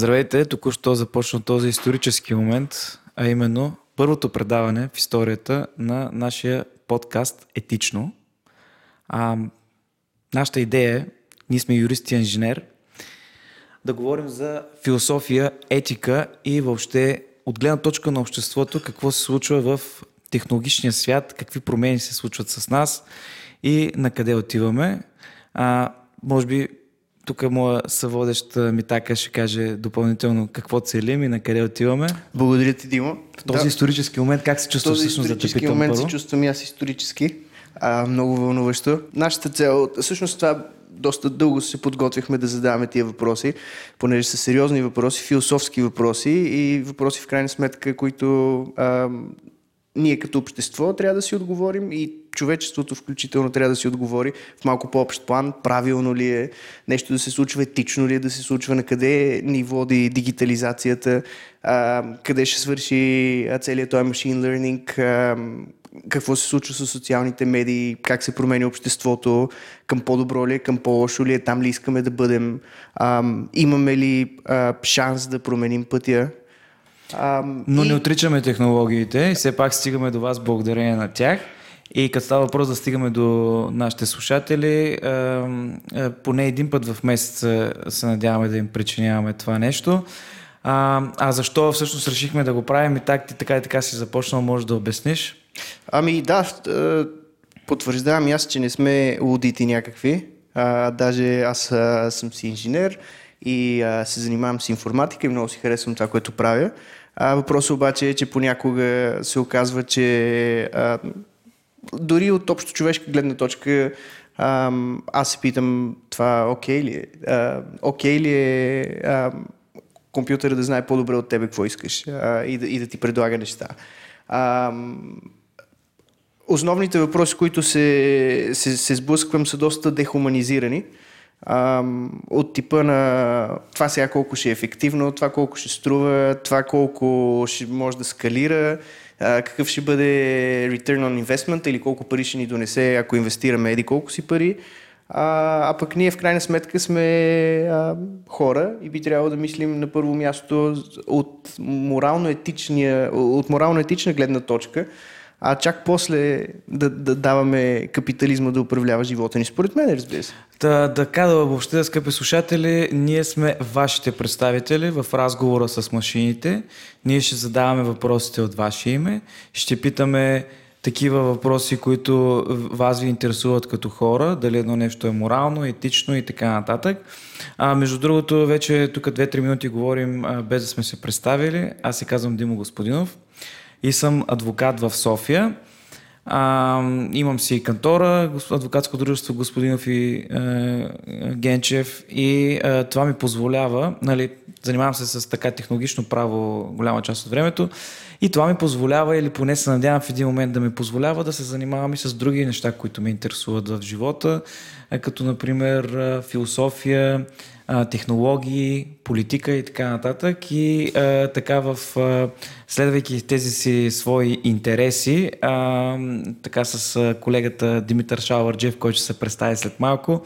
Здравейте, току-що започна този исторически момент, а именно първото предаване в историята на нашия подкаст Етично. А, нашата идея е, ние сме юрист и инженер, да говорим за философия, етика и въобще от гледна точка на обществото какво се случва в технологичния свят, какви промени се случват с нас и на къде отиваме. А, може би тук моя съводещ Митака ще каже допълнително какво целим и на къде отиваме. Благодаря ти, Димо. В този да. исторически момент как се чувстваш всъщност да те питам момент първо? се чувствам и аз исторически. А, много вълнуващо. Нашата цел, всъщност това доста дълго се подготвихме да задаваме тия въпроси, понеже са сериозни въпроси, философски въпроси и въпроси в крайна сметка, които а, ние като общество трябва да си отговорим и човечеството включително трябва да си отговори в малко по-общ план, правилно ли е нещо да се случва, етично ли е да се случва, на къде ни води дигитализацията, а, къде ще свърши целият този machine learning, а, какво се случва с социалните медии, как се променя обществото, към по-добро ли е, към по-лошо ли е, там ли искаме да бъдем, а, имаме ли а, шанс да променим пътя. А, Но и... не отричаме технологиите все пак стигаме до вас благодарение на тях. И като става въпрос да стигаме до нашите слушатели, поне един път в месеца се надяваме да им причиняваме това нещо. А, а защо всъщност решихме да го правим и так, ти така и така си започнал, може да обясниш? Ами да, потвърждавам аз, че не сме лудити някакви. А, даже аз а, съм си инженер и а, се занимавам с информатика и много си харесвам това, което правя. Въпросът обаче е, че понякога се оказва, че а, дори от общо човешка гледна точка аз се питам това окей ли е? Окей ли е компютъра да знае по-добре от тебе какво искаш и, да, и да ти предлага неща. Основните въпроси, които се, се, се сблъсквам, са доста дехуманизирани. От типа на това сега колко ще е ефективно, това колко ще струва, това колко ще може да скалира, какъв ще бъде return on investment или колко пари ще ни донесе, ако инвестираме еди колко си пари. А, а пък ние в крайна сметка сме а, хора и би трябвало да мислим на първо място от морално-етична, от морално-етична гледна точка, а чак после да, да даваме капитализма да управлява живота ни. Според мен, разбира се. Да, така да въобще, скъпи слушатели, ние сме вашите представители в разговора с машините. Ние ще задаваме въпросите от ваше име, ще питаме такива въпроси, които вас ви интересуват като хора, дали едно нещо е морално, етично и така нататък. А, между другото, вече тук 2-3 минути говорим без да сме се представили. Аз се казвам Димо Господинов и съм адвокат в София. А, имам си кантора, адвокатско дружество Господинов и е, Генчев. И е, това ми позволява, нали, занимавам се с така технологично право голяма част от времето. И това ми позволява, или поне се надявам в един момент да ми позволява да се занимавам и с други неща, които ме интересуват в живота, като например философия, технологии, политика и така нататък. И а, така в следвайки тези си свои интереси, а, така с колегата Димитър Шалварджев, който ще се представи след малко,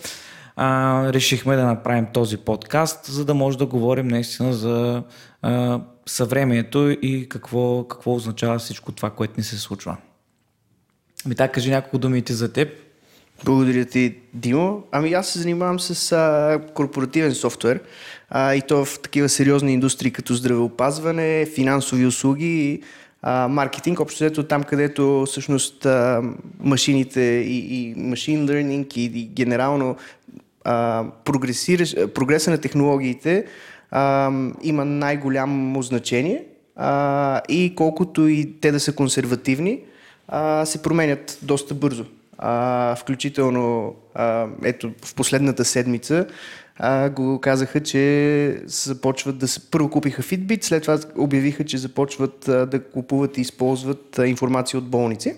а, решихме да направим този подкаст, за да може да говорим наистина за а, съвремието и какво, какво означава всичко това, което ни се случва. Ми така, кажи няколко думи ти за теб. Благодаря ти, Димо. Ами аз се занимавам с а, корпоративен софтуер а, и то в такива сериозни индустрии като здравеопазване, финансови услуги, а, маркетинг, общо взето там, където всъщност а, машините и, и машин learning и, и генерално а, прогреса на технологиите а, има най-голямо значение а, и колкото и те да са консервативни, а, се променят доста бързо. А, включително, а, ето, в последната седмица а, го казаха, че започват да се... Първо купиха Fitbit, след това обявиха, че започват а, да купуват и използват а, информация от болници.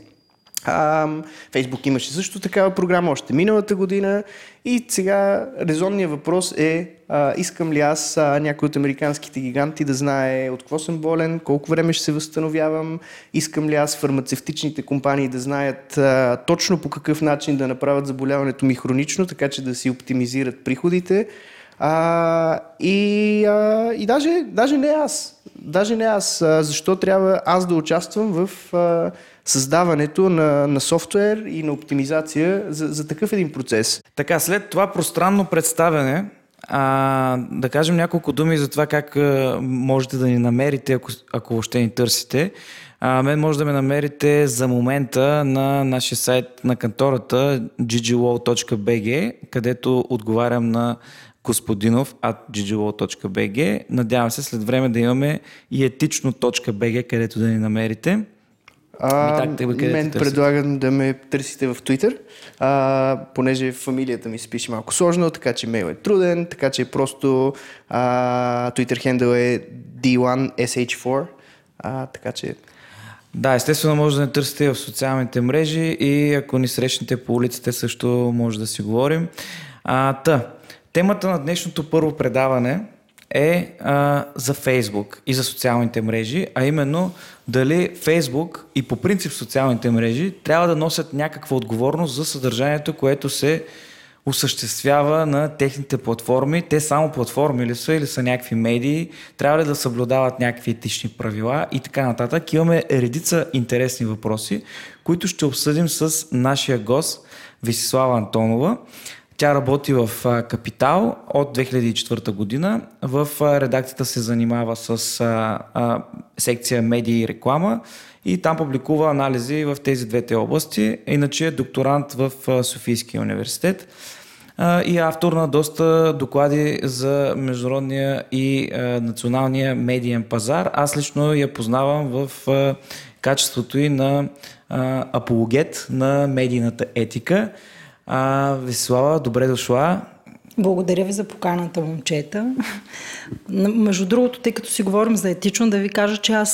Фейсбук имаше също такава програма още миналата година и сега резонният въпрос е а, искам ли аз а, някой от американските гиганти да знае от какво съм болен, колко време ще се възстановявам, искам ли аз фармацевтичните компании да знаят а, точно по какъв начин да направят заболяването ми хронично, така че да си оптимизират приходите. А, и, а, и даже, даже не аз. Даже не аз. А, защо трябва аз да участвам в а, създаването на, на софтуер и на оптимизация за, за такъв един процес? Така, след това пространно представяне, а, да кажем няколко думи за това как а, можете да ни намерите, ако, ако въобще ни търсите. А, мен може да ме намерите за момента на нашия сайт на кантората ggwall.bg, където отговарям на господинов at ggwall.bg. Надявам се след време да имаме и етично.bg, където да ни намерите. А, так, те, мен предлагам да ме търсите в Twitter, а, понеже фамилията ми се пише малко сложно, така че мейл е труден, така че просто а, Twitter хендъл е D1SH4, а, така че да, естествено може да не търсите в социалните мрежи и ако ни срещнете по улиците също може да си говорим. А, та, темата на днешното първо предаване е а, за Фейсбук и за социалните мрежи, а именно дали Фейсбук и по принцип социалните мрежи трябва да носят някаква отговорност за съдържанието, което се осъществява на техните платформи. Те само платформи ли са или са някакви медии, трябва ли да съблюдават някакви етични правила и така нататък. Имаме редица интересни въпроси, които ще обсъдим с нашия гост Висислава Антонова. Тя работи в Капитал от 2004 година. В редакцията се занимава с а, а, секция медии и реклама и там публикува анализи в тези двете области. Иначе е докторант в Софийския университет и автор на доста доклади за международния и националния медиен пазар. Аз лично я познавам в качеството и на апологет на медийната етика. Веслава, добре дошла. Благодаря ви за поканата, момчета. Между другото, тъй като си говорим за етично, да ви кажа, че аз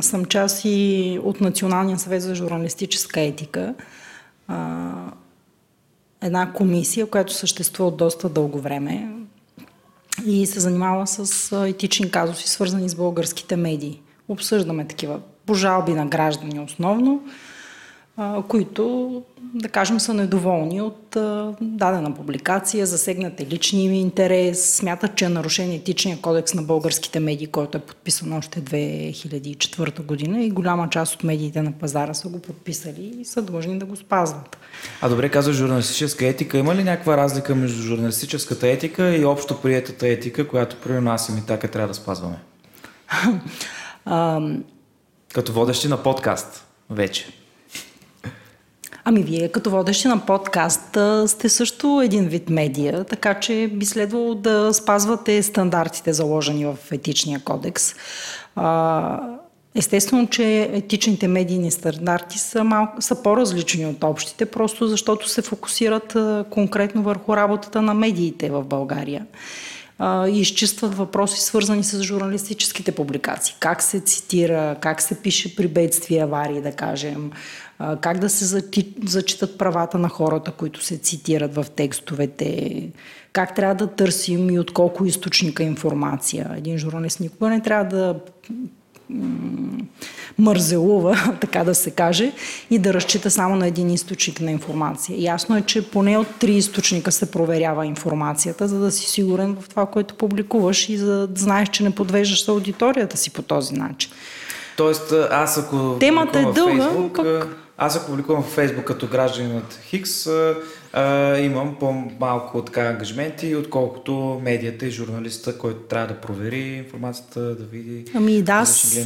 съм част и от Националния съвет за журналистическа етика една комисия, която съществува от доста дълго време и се занимава с етични казуси, свързани с българските медии. Обсъждаме такива пожалби на граждани основно, които, да кажем, са недоволни от дадена публикация, засегнате личния им интерес, смятат, че е нарушен етичния кодекс на българските медии, който е подписан още 2004 година и голяма част от медиите на пазара са го подписали и са длъжни да го спазват. А добре казва журналистическа етика. Има ли някаква разлика между журналистическата етика и общо приетата етика, която при нас и ми така трябва да спазваме? Като водещи на подкаст вече. Ами вие като водещи на подкаст сте също един вид медия, така че би следвало да спазвате стандартите заложени в етичния кодекс. Естествено, че етичните медийни стандарти са, малко, са по-различни от общите, просто защото се фокусират конкретно върху работата на медиите в България и изчистват въпроси, свързани с журналистическите публикации. Как се цитира, как се пише при бедствия, аварии, да кажем, как да се зачитат правата на хората, които се цитират в текстовете, как трябва да търсим и от колко източника информация. Един журналист никога не трябва да мързелува, така да се каже, и да разчита само на един източник на информация. Ясно е, че поне от три източника се проверява информацията, за да си сигурен в това, което публикуваш и за да знаеш, че не подвеждаш аудиторията си по този начин. Тоест, аз ако... Темата е дълга, Фейсбук, пък... Аз ако публикувам в Фейсбук като гражданин от Хикс, а, имам по-малко така ангажменти, отколкото медията и журналиста, който трябва да провери информацията, да види. Ами да, аз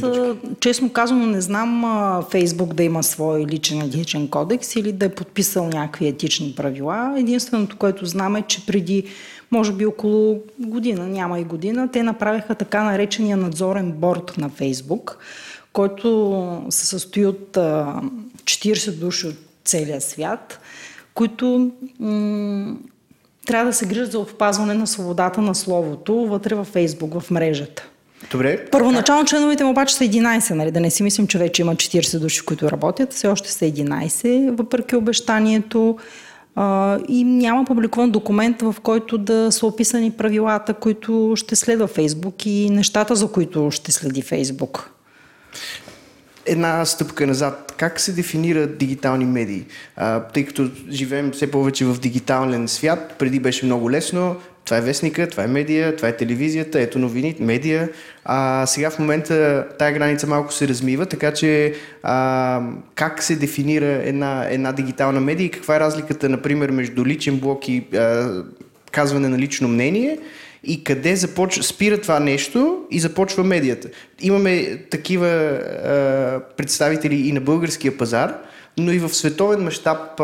честно казано не знам а, Фейсбук да има свой личен етичен кодекс или да е подписал някакви етични правила. Единственото, което знам е, че преди може би около година, няма и година, те направиха така наречения надзорен борт на Фейсбук, който се състои от а, 40 души от целия свят, които м- трябва да се грижат за опазване на свободата на словото вътре във Фейсбук, в мрежата. Добре. Първоначално членовете му обаче са 11, нали? да не си мислим, че вече има 40 души, които работят, все още са 11, въпреки обещанието. А, и няма публикуван документ, в който да са описани правилата, които ще следва Фейсбук и нещата, за които ще следи Фейсбук една стъпка назад. Как се дефинират дигитални медии? А, тъй като живеем все повече в дигитален свят, преди беше много лесно, това е вестника, това е медия, това е телевизията, ето новини, медия. А, сега в момента тая граница малко се размива, така че а, как се дефинира една, една дигитална медия и каква е разликата, например, между личен блок и а, казване на лично мнение и къде започва, спира това нещо и започва медията. Имаме такива а, представители и на българския пазар, но и в световен мащаб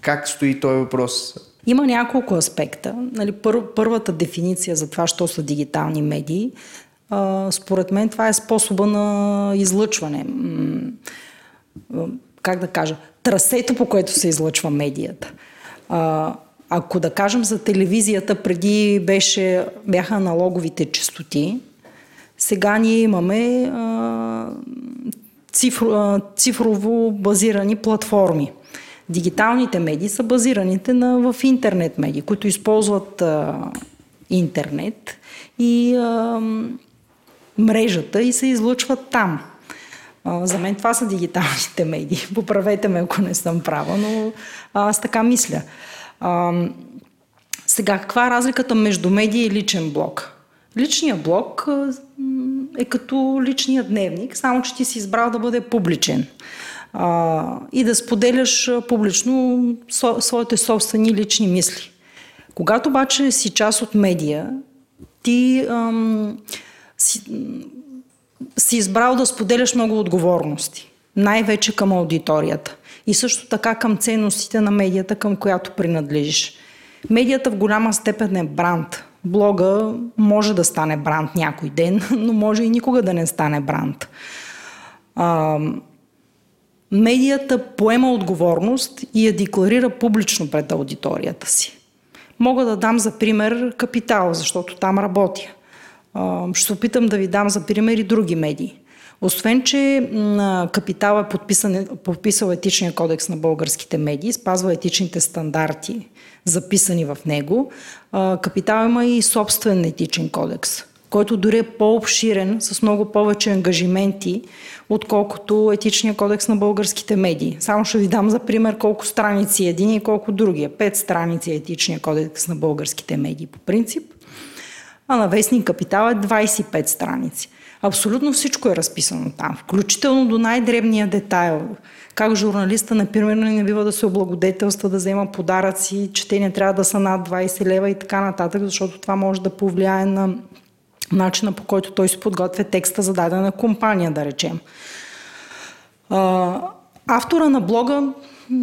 как стои този въпрос? Има няколко аспекта. Нали, пър, първата дефиниция за това, що са дигитални медии, а, според мен това е способа на излъчване. Как да кажа? Трасето, по което се излъчва медията. А, ако да кажем за телевизията, преди беше, бяха аналоговите частоти, сега ние имаме а, цифро, а, цифрово базирани платформи. Дигиталните медии са базираните на, в интернет медии, които използват а, интернет и а, мрежата и се излъчват там. А, за мен това са дигиталните медии. Поправете ме, ако не съм права, но аз така мисля. А, сега, каква е разликата между медия и личен блог? Личният блог е като личният дневник, само че ти си избрал да бъде публичен а, и да споделяш публично со, своите собствени лични мисли. Когато обаче си част от медия, ти ам, си, си избрал да споделяш много отговорности, най-вече към аудиторията и също така към ценностите на медията, към която принадлежиш. Медията в голяма степен е бранд. Блога може да стане бранд някой ден, но може и никога да не стане бранд. А, медията поема отговорност и я декларира публично пред аудиторията си. Мога да дам за пример Капитал, защото там работя. Ще опитам да ви дам за пример и други медии. Освен, че Капитал е подписан, подписал етичния кодекс на българските медии, спазва етичните стандарти, записани в него, Капитал има и собствен етичен кодекс, който дори е по-обширен, с много повече ангажименти, отколкото етичния кодекс на българските медии. Само ще ви дам за пример колко страници е един и колко другия. Пет страници е етичния кодекс на българските медии по принцип, а на Вестник Капитал е 25 страници. Абсолютно всичко е разписано там, включително до най-дребния детайл. Как журналиста, например, не бива да се облагодетелства, да взема подаръци, че те не трябва да са над 20 лева и така нататък, защото това може да повлияе на начина по който той си подготвя текста за дадена компания, да речем. автора на блога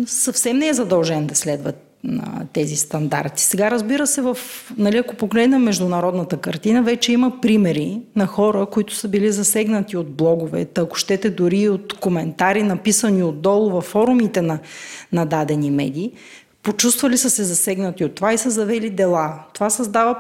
съвсем не е задължен да следва на тези стандарти. Сега разбира се, в, нали, ако погледнем международната картина, вече има примери на хора, които са били засегнати от блогове, ако щете дори от коментари, написани отдолу във форумите на, на дадени медии, Почувствали са се засегнати от това и са завели дела. Това създава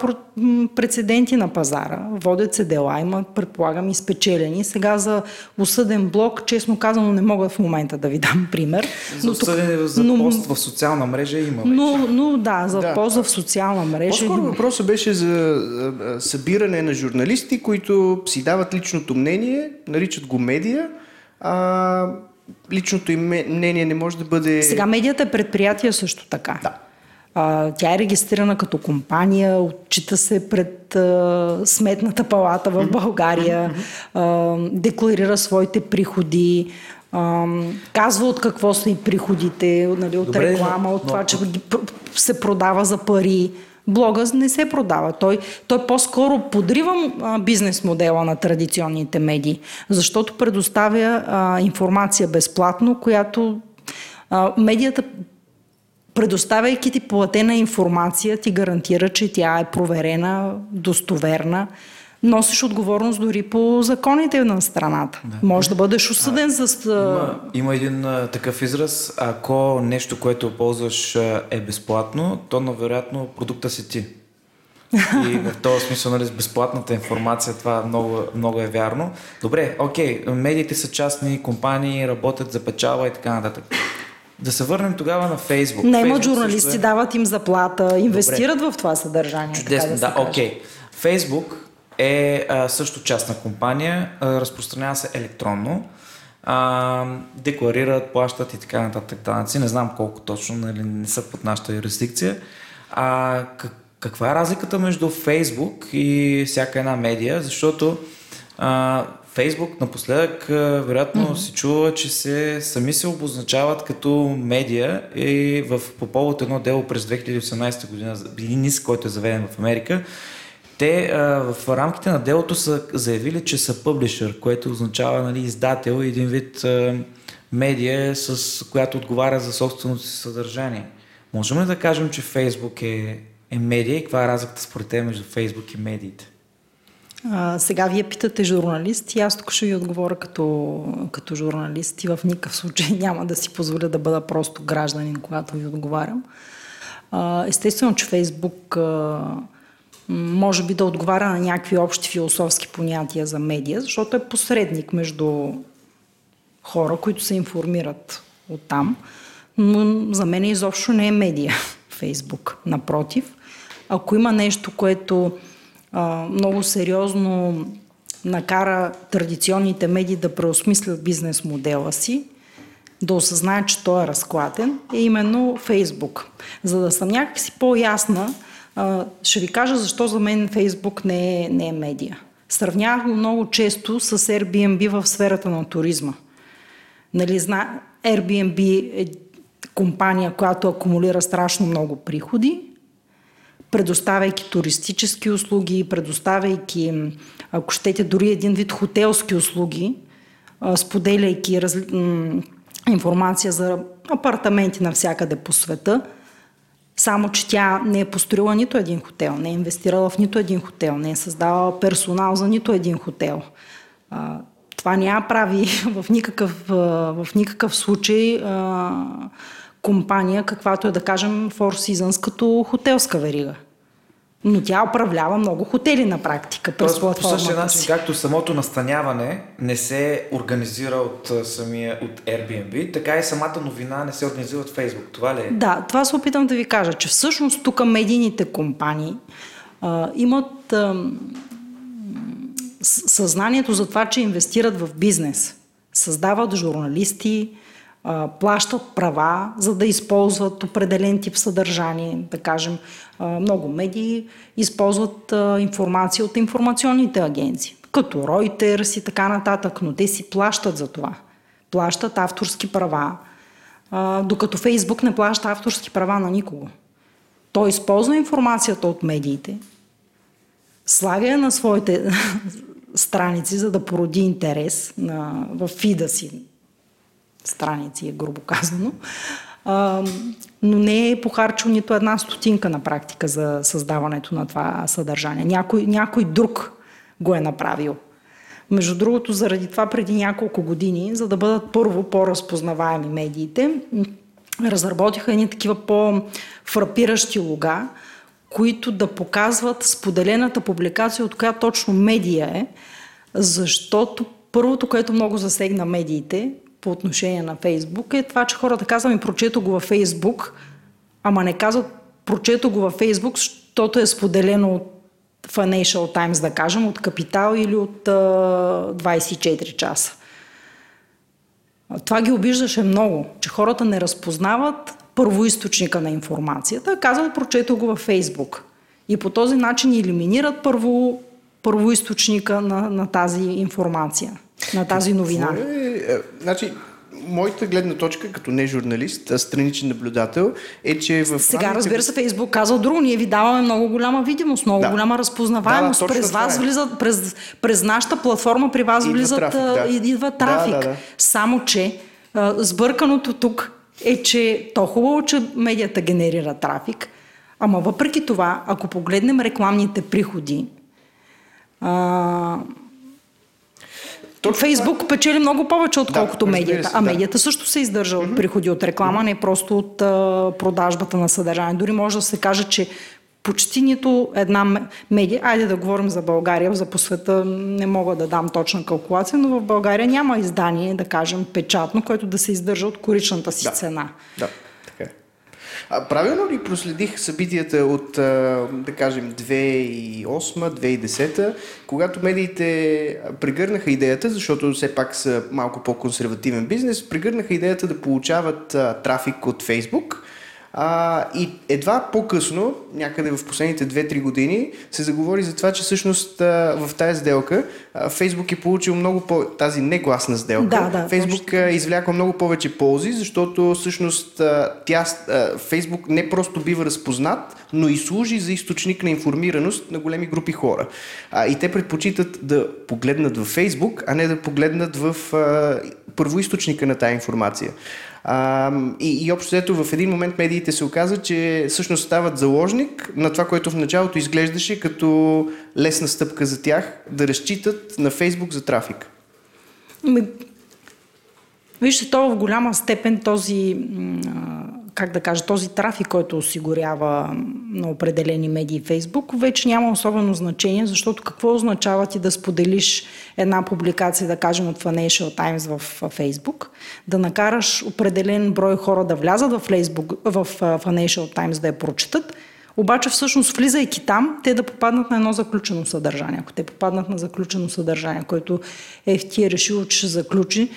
прецеденти на пазара. Водят се дела, има, предполагам, и спечелени. Сега за осъден блок, честно казано, не мога в момента да ви дам пример. За осъден за но, пост в социална мрежа има вече. Но, но да, за да. пост в социална мрежа. По-скоро въпросът беше за събиране на журналисти, които си дават личното мнение, наричат го медия, а, личното им мнение не може да бъде... Сега медията е предприятие също така. Да. А, тя е регистрирана като компания, отчита се пред а, сметната палата в България, а, декларира своите приходи, а, казва от какво са и приходите, нали, от Добре, реклама, от но, това, че се продава за пари блога не се продава. Той, той по-скоро подрива бизнес модела на традиционните медии, защото предоставя а, информация безплатно, която а, медията предоставяйки ти платена информация, ти гарантира, че тя е проверена, достоверна носиш отговорност дори по законите на страната. Да. Може да бъдеш осъден а, за... Има, има един а, такъв израз, ако нещо, което ползваш е безплатно, то навероятно продукта си ти. И в този смисъл, нали, с безплатната информация това много, много е вярно. Добре, окей, медиите са частни компании, работят за печала и така нататък. Да се върнем тогава на Фейсбук. Не, има журналисти, е... дават им заплата, инвестират Добре. в това съдържание. Чудесно, да, да окей. Фейсбук е а, също частна компания, а, разпространява се електронно, а, декларират, плащат и така нататък данъци. Не знам колко точно, нали, не са под нашата юрисдикция. А, как, каква е разликата между Фейсбук и всяка една медия, защото а, Фейсбук напоследък вероятно mm-hmm. се чува, че се сами се обозначават като медия и в, по повод едно дело през 2018 година, НИС, който е заведен в Америка, те а, в рамките на делото са заявили, че са публишър, което означава нали, издател и един вид а, медия, с която отговаря за собственото си съдържание. Можем ли да кажем, че Фейсбук е, е медия и каква е разликата според те между Фейсбук и медиите? А, сега вие питате журналист и аз тук ще ви отговоря като, като журналист и в никакъв случай няма да си позволя да бъда просто гражданин, когато ви отговарям. А, естествено, че Фейсбук а, може би да отговаря на някакви общи философски понятия за медия, защото е посредник между хора, които се информират от там. Но за мен изобщо не е медия Фейсбук. Напротив, ако има нещо, което а, много сериозно накара традиционните медии да преосмислят бизнес модела си, да осъзнаят, че той е разклатен, е именно Фейсбук. За да съм някакси по-ясна, ще ви кажа защо за мен Фейсбук не е, не е медия. Сравнявах го много често с Airbnb в сферата на туризма. Нали, зна... Airbnb е компания, която акумулира страшно много приходи, предоставяйки туристически услуги, предоставяйки, ако щете, дори един вид хотелски услуги, споделяйки разли... информация за апартаменти навсякъде по света, само, че тя не е построила нито един хотел, не е инвестирала в нито един хотел, не е създавала персонал за нито един хотел. Това няма прави в никакъв, в никакъв случай компания, каквато е да кажем Four Seasons като хотелска верига. Но тя управлява много хотели на практика през Тоест, по същия начин, както самото настаняване не се организира от самия от Airbnb, така и самата новина не се организира от Facebook. Това ли е? Да, това се опитам да ви кажа, че всъщност тук медийните компании а, имат а, съзнанието за това, че инвестират в бизнес. Създават журналисти, плащат права, за да използват определен тип съдържание. Да кажем, много медии използват информация от информационните агенции, като Reuters и така нататък, но те си плащат за това. Плащат авторски права, докато Фейсбук не плаща авторски права на никого. Той използва информацията от медиите, слага я на своите страници, за да породи интерес на, в фида си страници, е грубо казано. А, но не е похарчил нито една стотинка на практика за създаването на това съдържание. Някой, някой друг го е направил. Между другото, заради това преди няколко години, за да бъдат първо по-разпознаваеми медиите, разработиха едни такива по-фрапиращи лога, които да показват споделената публикация, от коя точно медия е, защото първото, което много засегна медиите, по отношение на Фейсбук е това, че хората казват ми прочето го във Фейсбук, ама не казват прочето го във Фейсбук, защото е споделено от Financial Times, да кажем, от Капитал или от а, 24 часа. Това ги обиждаше много, че хората не разпознават първоисточника на информацията, казват прочето го във Фейсбук. И по този начин елиминират първо, първоисточника на, на тази информация на тази новина? Е, значи, моята гледна точка, като не журналист, а страничен наблюдател, е, че в... Сега, разбира се, Фейсбук казва друго. Ние ви даваме много голяма видимост, много да. голяма разпознаваемост. Да, да, през вас е. влизат, през, през нашата платформа при вас идва влизат трафик, да. идва трафик. Да, да, да. Само, че а, сбърканото тук е, че то хубаво, че медията генерира трафик, ама въпреки това, ако погледнем рекламните приходи, а, точно Фейсбук това... печели много повече, отколкото да, медията. А медията също се издържа от приходи от реклама, не просто от а, продажбата на съдържание. Дори може да се каже, че почти нито една медия, айде да говорим за България, за по света не мога да дам точна калкулация, но в България няма издание, да кажем, печатно, което да се издържа от коричната си да. цена. Да. А, правилно ли проследих събитията от, да кажем, 2008-2010, когато медиите прегърнаха идеята, защото все пак са малко по-консервативен бизнес, прегърнаха идеята да получават трафик от Фейсбук, А, и едва по-късно, някъде в последните 2-3 години, се заговори за това, че всъщност а, в тази сделка а, Фейсбук е получил много по... тази негласна сделка. Да, да, Фейсбук е извляква много повече ползи, защото всъщност а, тя, а, Фейсбук не просто бива разпознат, но и служи за източник на информираност на големи групи хора. А, и те предпочитат да погледнат в Фейсбук, а не да погледнат в а, първоисточника на тази информация. А, и, и общо взето в един момент медиите се оказа, че всъщност стават заложник на това, което в началото изглеждаше като лесна стъпка за тях да разчитат на Фейсбук за трафик. Ми, вижте, то в голяма степен този как да кажа, този трафик, който осигурява на определени медии Фейсбук, вече няма особено значение, защото какво означава ти да споделиш една публикация, да кажем от Financial Times в Фейсбук, да накараш определен брой хора да влязат в, Facebook, в Financial Times да я прочитат, обаче всъщност влизайки там, те да попаднат на едно заключено съдържание. Ако те попаднат на заключено съдържание, което FT е решило, че ще заключи,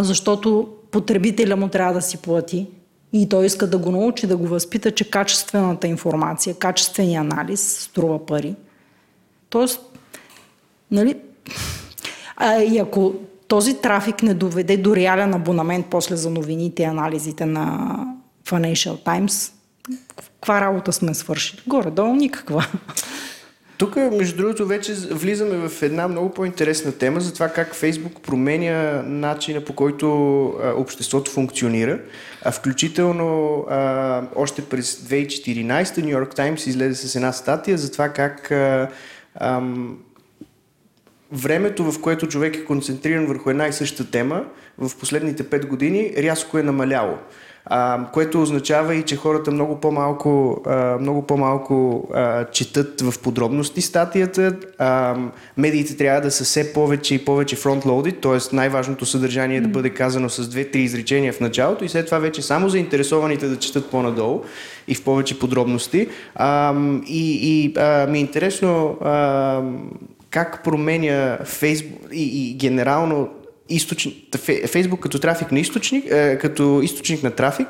защото потребителя му трябва да си плати и той иска да го научи, да го възпита, че качествената информация, качествения анализ струва пари. Тоест, нали, а и ако този трафик не доведе до реален абонамент после за новините и анализите на Financial Times, каква работа сме свършили? Горе-долу никаква. Тук, между другото, вече влизаме в една много по-интересна тема за това как Фейсбук променя начина по който а, обществото функционира. А включително а, още през 2014 Нью Йорк Таймс излезе с една статия за това как а, ам, времето, в което човек е концентриран върху една и съща тема, в последните 5 години рязко е намаляло а, което означава и, че хората много по-малко, а, много по-малко а, четат в подробности статията. А, медиите трябва да са все повече и повече фронтлоуди, т.е. най-важното съдържание е да бъде казано с две-три изречения в началото и след това вече само заинтересованите да четат по-надолу и в повече подробности. А, и и а, ми е интересно а, как променя Фейсбук и, и генерално източник, Фейсбук като трафик на източник, е, като източник на трафик,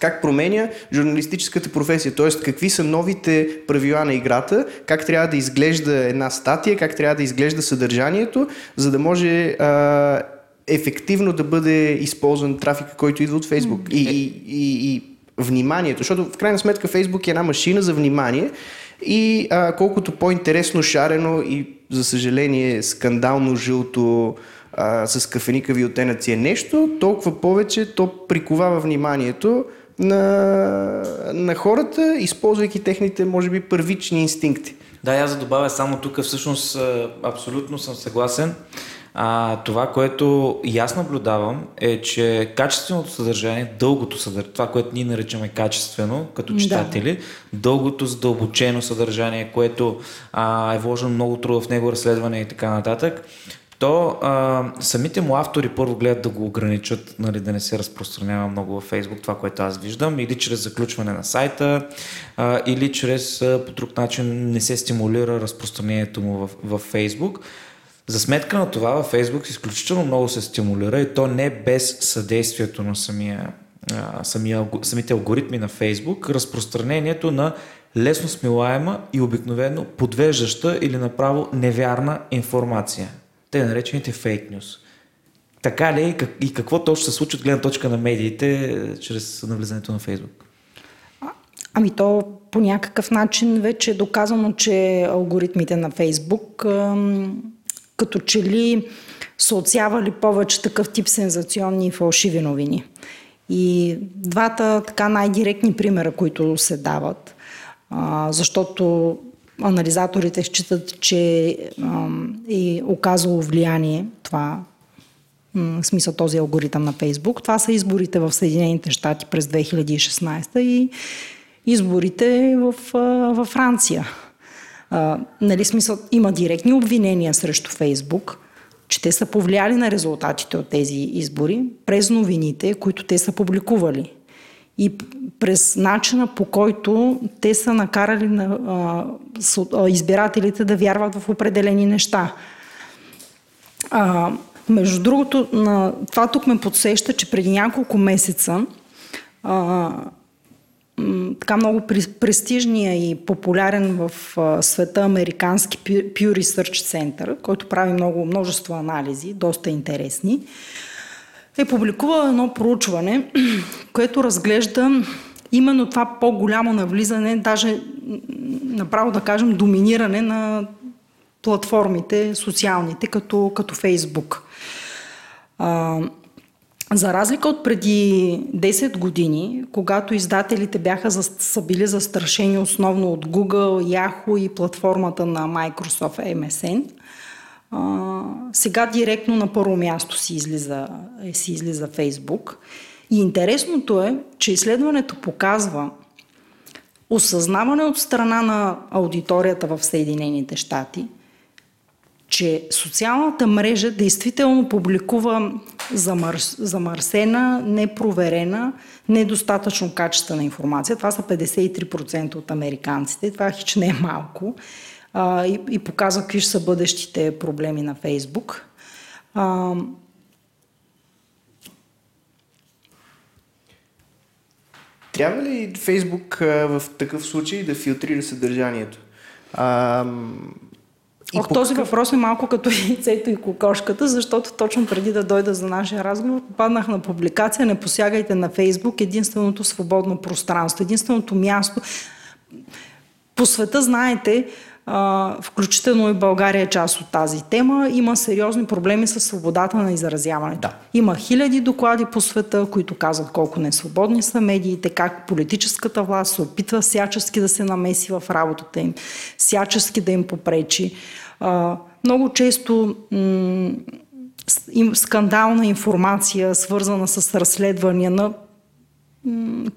как променя журналистическата професия, т.е. какви са новите правила на играта, как трябва да изглежда една статия, как трябва да изглежда съдържанието, за да може а, ефективно да бъде използван трафика, който идва от Фейсбук. И, и, и, и вниманието, защото в крайна сметка Фейсбук е една машина за внимание и а, колкото по-интересно шарено и за съжаление скандално жълто а, с кафеникави оттенъци е нещо, толкова повече то приковава вниманието на, на хората, използвайки техните, може би, първични инстинкти. Да, аз за добавя само тук, всъщност абсолютно съм съгласен. А, това, което и аз наблюдавам е, че качественото съдържание, дългото съдържание, това, което ние наричаме качествено като читатели, да. дългото задълбочено съдържание, което а, е вложено много трудо в него, разследване и така нататък, то а, самите му автори първо гледат да го ограничат, нали, да не се разпространява много във Фейсбук, това, което аз виждам, или чрез заключване на сайта, а, или чрез а, по друг начин не се стимулира разпространението му в, в Фейсбук. За сметка на това във Фейсбук изключително много се стимулира и то не без съдействието на самия, а, самия, самите алгоритми на Фейсбук, разпространението на лесно смилаема и обикновено подвеждаща или направо невярна информация те наречените фейк нюс. Така ли и какво точно се случва от гледна точка на медиите чрез навлизането на Фейсбук? Ами то по някакъв начин вече е доказано, че алгоритмите на Фейсбук като че ли са отсявали повече такъв тип сензационни и фалшиви новини. И двата така най-директни примера, които се дават, защото анализаторите считат, че е оказало влияние това в смисъл този алгоритъм на Фейсбук. Това са изборите в Съединените щати през 2016 и изборите в, във Франция. Нали, смисъл, има директни обвинения срещу Фейсбук, че те са повлияли на резултатите от тези избори през новините, които те са публикували и през начина по който те са накарали на, а, избирателите да вярват в определени неща. А, между другото, на, това тук ме подсеща, че преди няколко месеца а, така много престижния и популярен в света американски Pew Research Center, който прави много, множество анализи, доста интересни, е публикувал едно проучване, което разглежда именно това по-голямо навлизане, даже направо да кажем доминиране на платформите социалните, като, като Фейсбук. А, за разлика от преди 10 години, когато издателите бяха за, са били застрашени основно от Google, Yahoo и платформата на Microsoft MSN, сега директно на първо място си излиза, си излиза Facebook. И интересното е, че изследването показва осъзнаване от страна на аудиторията в Съединените щати, че социалната мрежа действително публикува замър... замърсена, непроверена, недостатъчно качествена информация. Това са 53% от американците. Това хич не е малко. А, и, и показва какви ще са бъдещите проблеми на Фейсбук. А, Трябва ли Фейсбук в такъв случай да филтрира съдържанието? А, и Ох, този какъв... въпрос е малко като яйцето и кокошката, защото точно преди да дойда за нашия разговор, попаднах на публикация, не посягайте на Фейсбук, единственото свободно пространство, единственото място. По света, знаете, включително и България е част от тази тема, има сериозни проблеми с свободата на изразяването. Да. Има хиляди доклади по света, които казват колко несвободни са медиите, как политическата власт се опитва всячески да се намеси в работата им, всячески да им попречи. много често м- скандална информация, свързана с разследвания на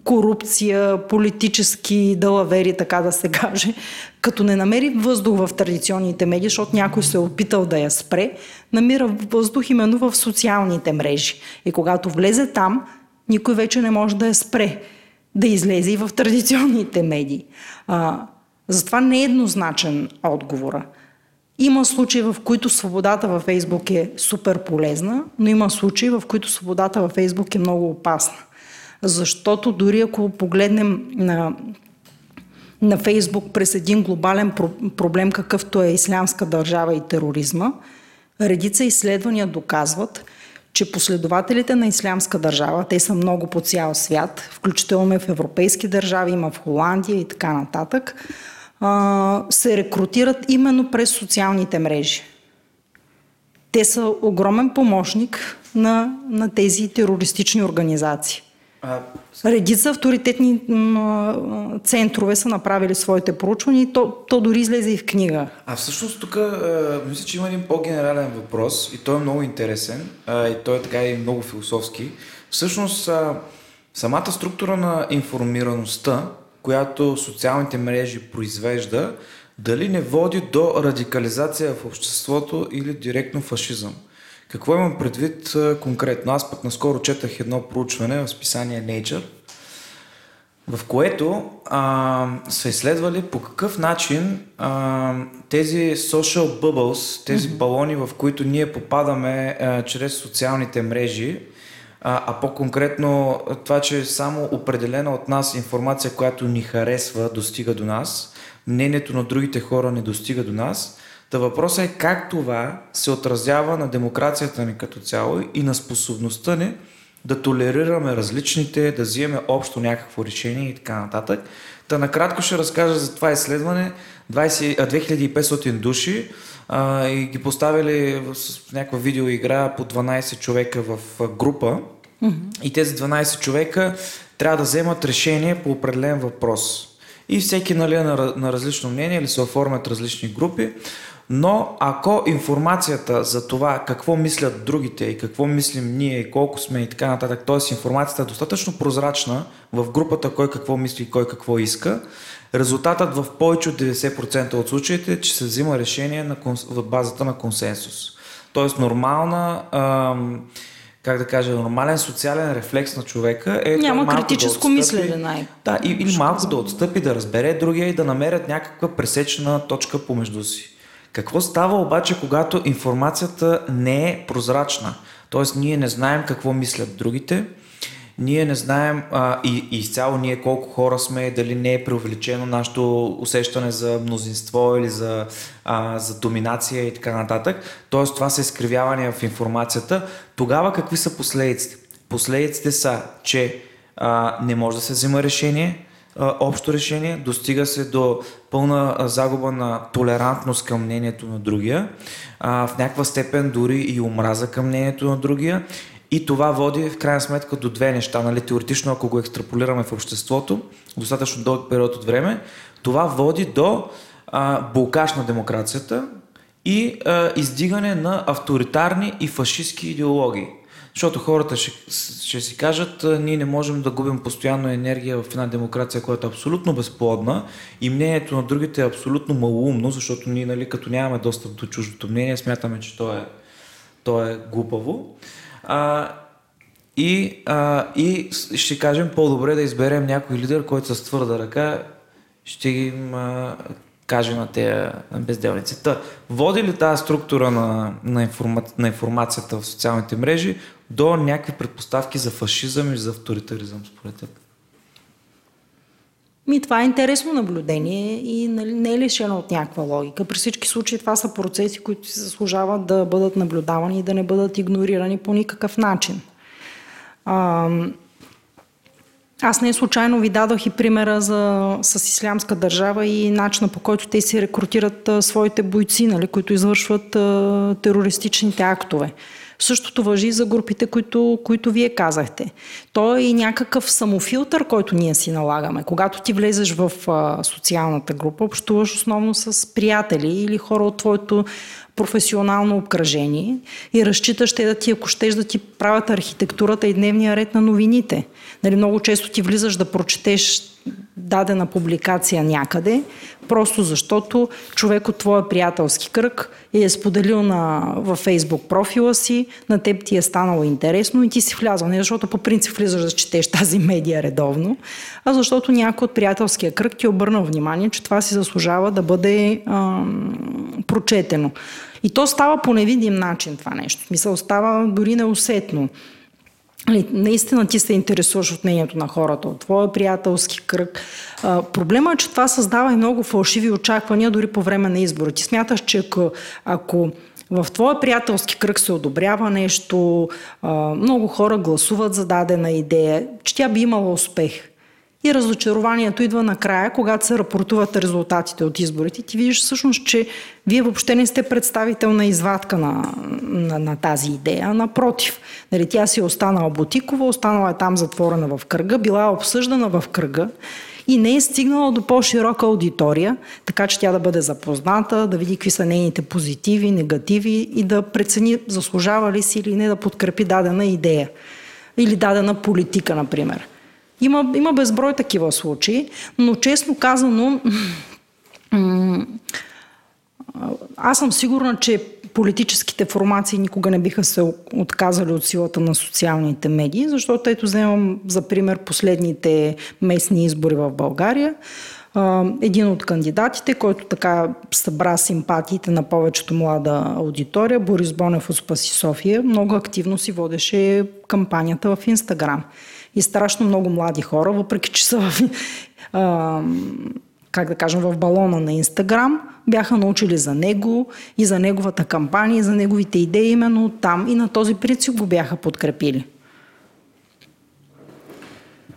корупция, политически далавери, така да се каже, като не намери въздух в традиционните медии, защото някой се е опитал да я спре, намира въздух именно в социалните мрежи. И когато влезе там, никой вече не може да я спре да излезе и в традиционните медии. А, затова не е еднозначен отговора. Има случаи, в които свободата във Фейсбук е супер полезна, но има случаи, в които свободата във Фейсбук е много опасна. Защото дори ако погледнем на, на Фейсбук през един глобален про- проблем, какъвто е ислямска държава и тероризма, редица изследвания доказват, че последователите на ислямска държава, те са много по цял свят, включително в европейски държави, има в Холандия и така нататък, се рекрутират именно през социалните мрежи. Те са огромен помощник на, на тези терористични организации. А... Редица авторитетни центрове са направили своите проучвания и то, то дори излезе и в книга. А всъщност тук мисля, че има един по-генерален въпрос и той е много интересен и той е така и много философски. Всъщност самата структура на информираността, която социалните мрежи произвежда, дали не води до радикализация в обществото или директно фашизъм. Какво имам предвид конкретно? Аз пък наскоро четах едно проучване в списание Nature, в което а, са изследвали по какъв начин а, тези social bubbles, тези mm-hmm. балони, в които ние попадаме а, чрез социалните мрежи, а, а по-конкретно това, че само определена от нас информация, която ни харесва, достига до нас, мнението на другите хора не достига до нас – Та въпросът е как това се отразява на демокрацията ни като цяло и на способността ни да толерираме различните, да взимаме общо някакво решение и така нататък. Та накратко ще разкажа за това изследване. 20, 2500 души а, и ги поставили в, в някаква видеоигра по 12 човека в група. Mm-hmm. И тези 12 човека трябва да вземат решение по определен въпрос. И всеки нали, е на, на различно мнение или се оформят различни групи. Но ако информацията за това какво мислят другите и какво мислим ние и колко сме и така нататък, т.е. информацията е достатъчно прозрачна в групата кой какво мисли и кой какво иска, резултатът в повече от 90% от случаите е, че се взима решение на, в базата на консенсус. Тоест нормална, ам, как да кажа, нормален социален рефлекс на човека е Няма критическо да мислене най Да, или малко да отстъпи, да разбере другия и да намерят някаква пресечна точка помежду си. Какво става обаче, когато информацията не е прозрачна? Тоест ние не знаем какво мислят другите, ние не знаем а, и, и изцяло ние колко хора сме, дали не е преувеличено нашето усещане за мнозинство или за, а, за доминация и така нататък. Тоест това са изкривявания в информацията. Тогава какви са последиците? Последиците са, че а, не може да се взима решение, общо решение, достига се до пълна загуба на толерантност към мнението на другия, в някаква степен дори и омраза към мнението на другия и това води в крайна сметка до две неща. Нали? Теоретично, ако го екстраполираме в обществото, достатъчно дълъг период от време, това води до а, блокаж на демокрацията и а, издигане на авторитарни и фашистски идеологии. Защото хората ще, ще си кажат, ние не можем да губим постоянно енергия в една демокрация, която е абсолютно безплодна и мнението на другите е абсолютно малоумно, защото ние, нали, като нямаме достъп до чуждото мнение, смятаме, че то е, то е глупаво. А, и, а, и ще кажем по-добре да изберем някой лидер, който с твърда ръка ще им а, каже на тези безделници. Та, води ли тази структура на, на, информа, на информацията в социалните мрежи до някакви предпоставки за фашизъм и за авторитаризъм, според теб? Ми, това е интересно наблюдение и нали, не е лишено от някаква логика. При всички случаи това са процеси, които се заслужават да бъдат наблюдавани и да не бъдат игнорирани по никакъв начин. А, аз не случайно ви дадох и примера за, с Ислямска държава и начина по който те си рекрутират а, своите бойци, нали, които извършват а, терористичните актове. Същото въжи за групите, които, които вие казахте. То е и някакъв самофилтър, който ние си налагаме. Когато ти влезеш в а, социалната група, общуваш основно с приятели или хора от твоето професионално обкръжение и разчиташ те да ти, ако щеш да ти правят архитектурата и дневния ред на новините. Нали, много често ти влизаш да прочетеш дадена публикация някъде, просто защото човек от твоя приятелски кръг е споделил на, във Фейсбук профила си, на теб ти е станало интересно и ти си влязъл. Не защото по принцип влизаш да четеш тази медия редовно, а защото някой от приятелския кръг ти е обърна внимание, че това си заслужава да бъде ам, прочетено. И то става по невидим начин това нещо. Мисъл, става дори неусетно. Нали, наистина ти се интересуваш от мнението на хората, от твоя приятелски кръг. Проблема е, че това създава и много фалшиви очаквания дори по време на избора. Ти смяташ, че ако, ако в твоя приятелски кръг се одобрява нещо, много хора гласуват за дадена идея, че тя би имала успех. И разочарованието идва накрая, когато се рапортуват резултатите от изборите. Ти виждаш всъщност, че вие въобще не сте представител на извадка на, на, на тази идея. Напротив, нали, тя си е останала бутикова, останала е там затворена в кръга, била е обсъждана в кръга и не е стигнала до по-широка аудитория, така че тя да бъде запозната, да види какви са нейните позитиви, негативи и да прецени заслужава ли си или не да подкрепи дадена идея или дадена политика, например. Има, има безброй такива случаи, но честно казано, аз съм сигурна, че политическите формации никога не биха се отказали от силата на социалните медии, защото ето вземам за пример последните местни избори в България. Един от кандидатите, който така събра симпатиите на повечето млада аудитория, Борис Бонев от Спаси София, много активно си водеше кампанията в Инстаграм и страшно много млади хора, въпреки че са в, а, как да кажем, в балона на Инстаграм, бяха научили за него и за неговата кампания, и за неговите идеи именно там и на този принцип го бяха подкрепили.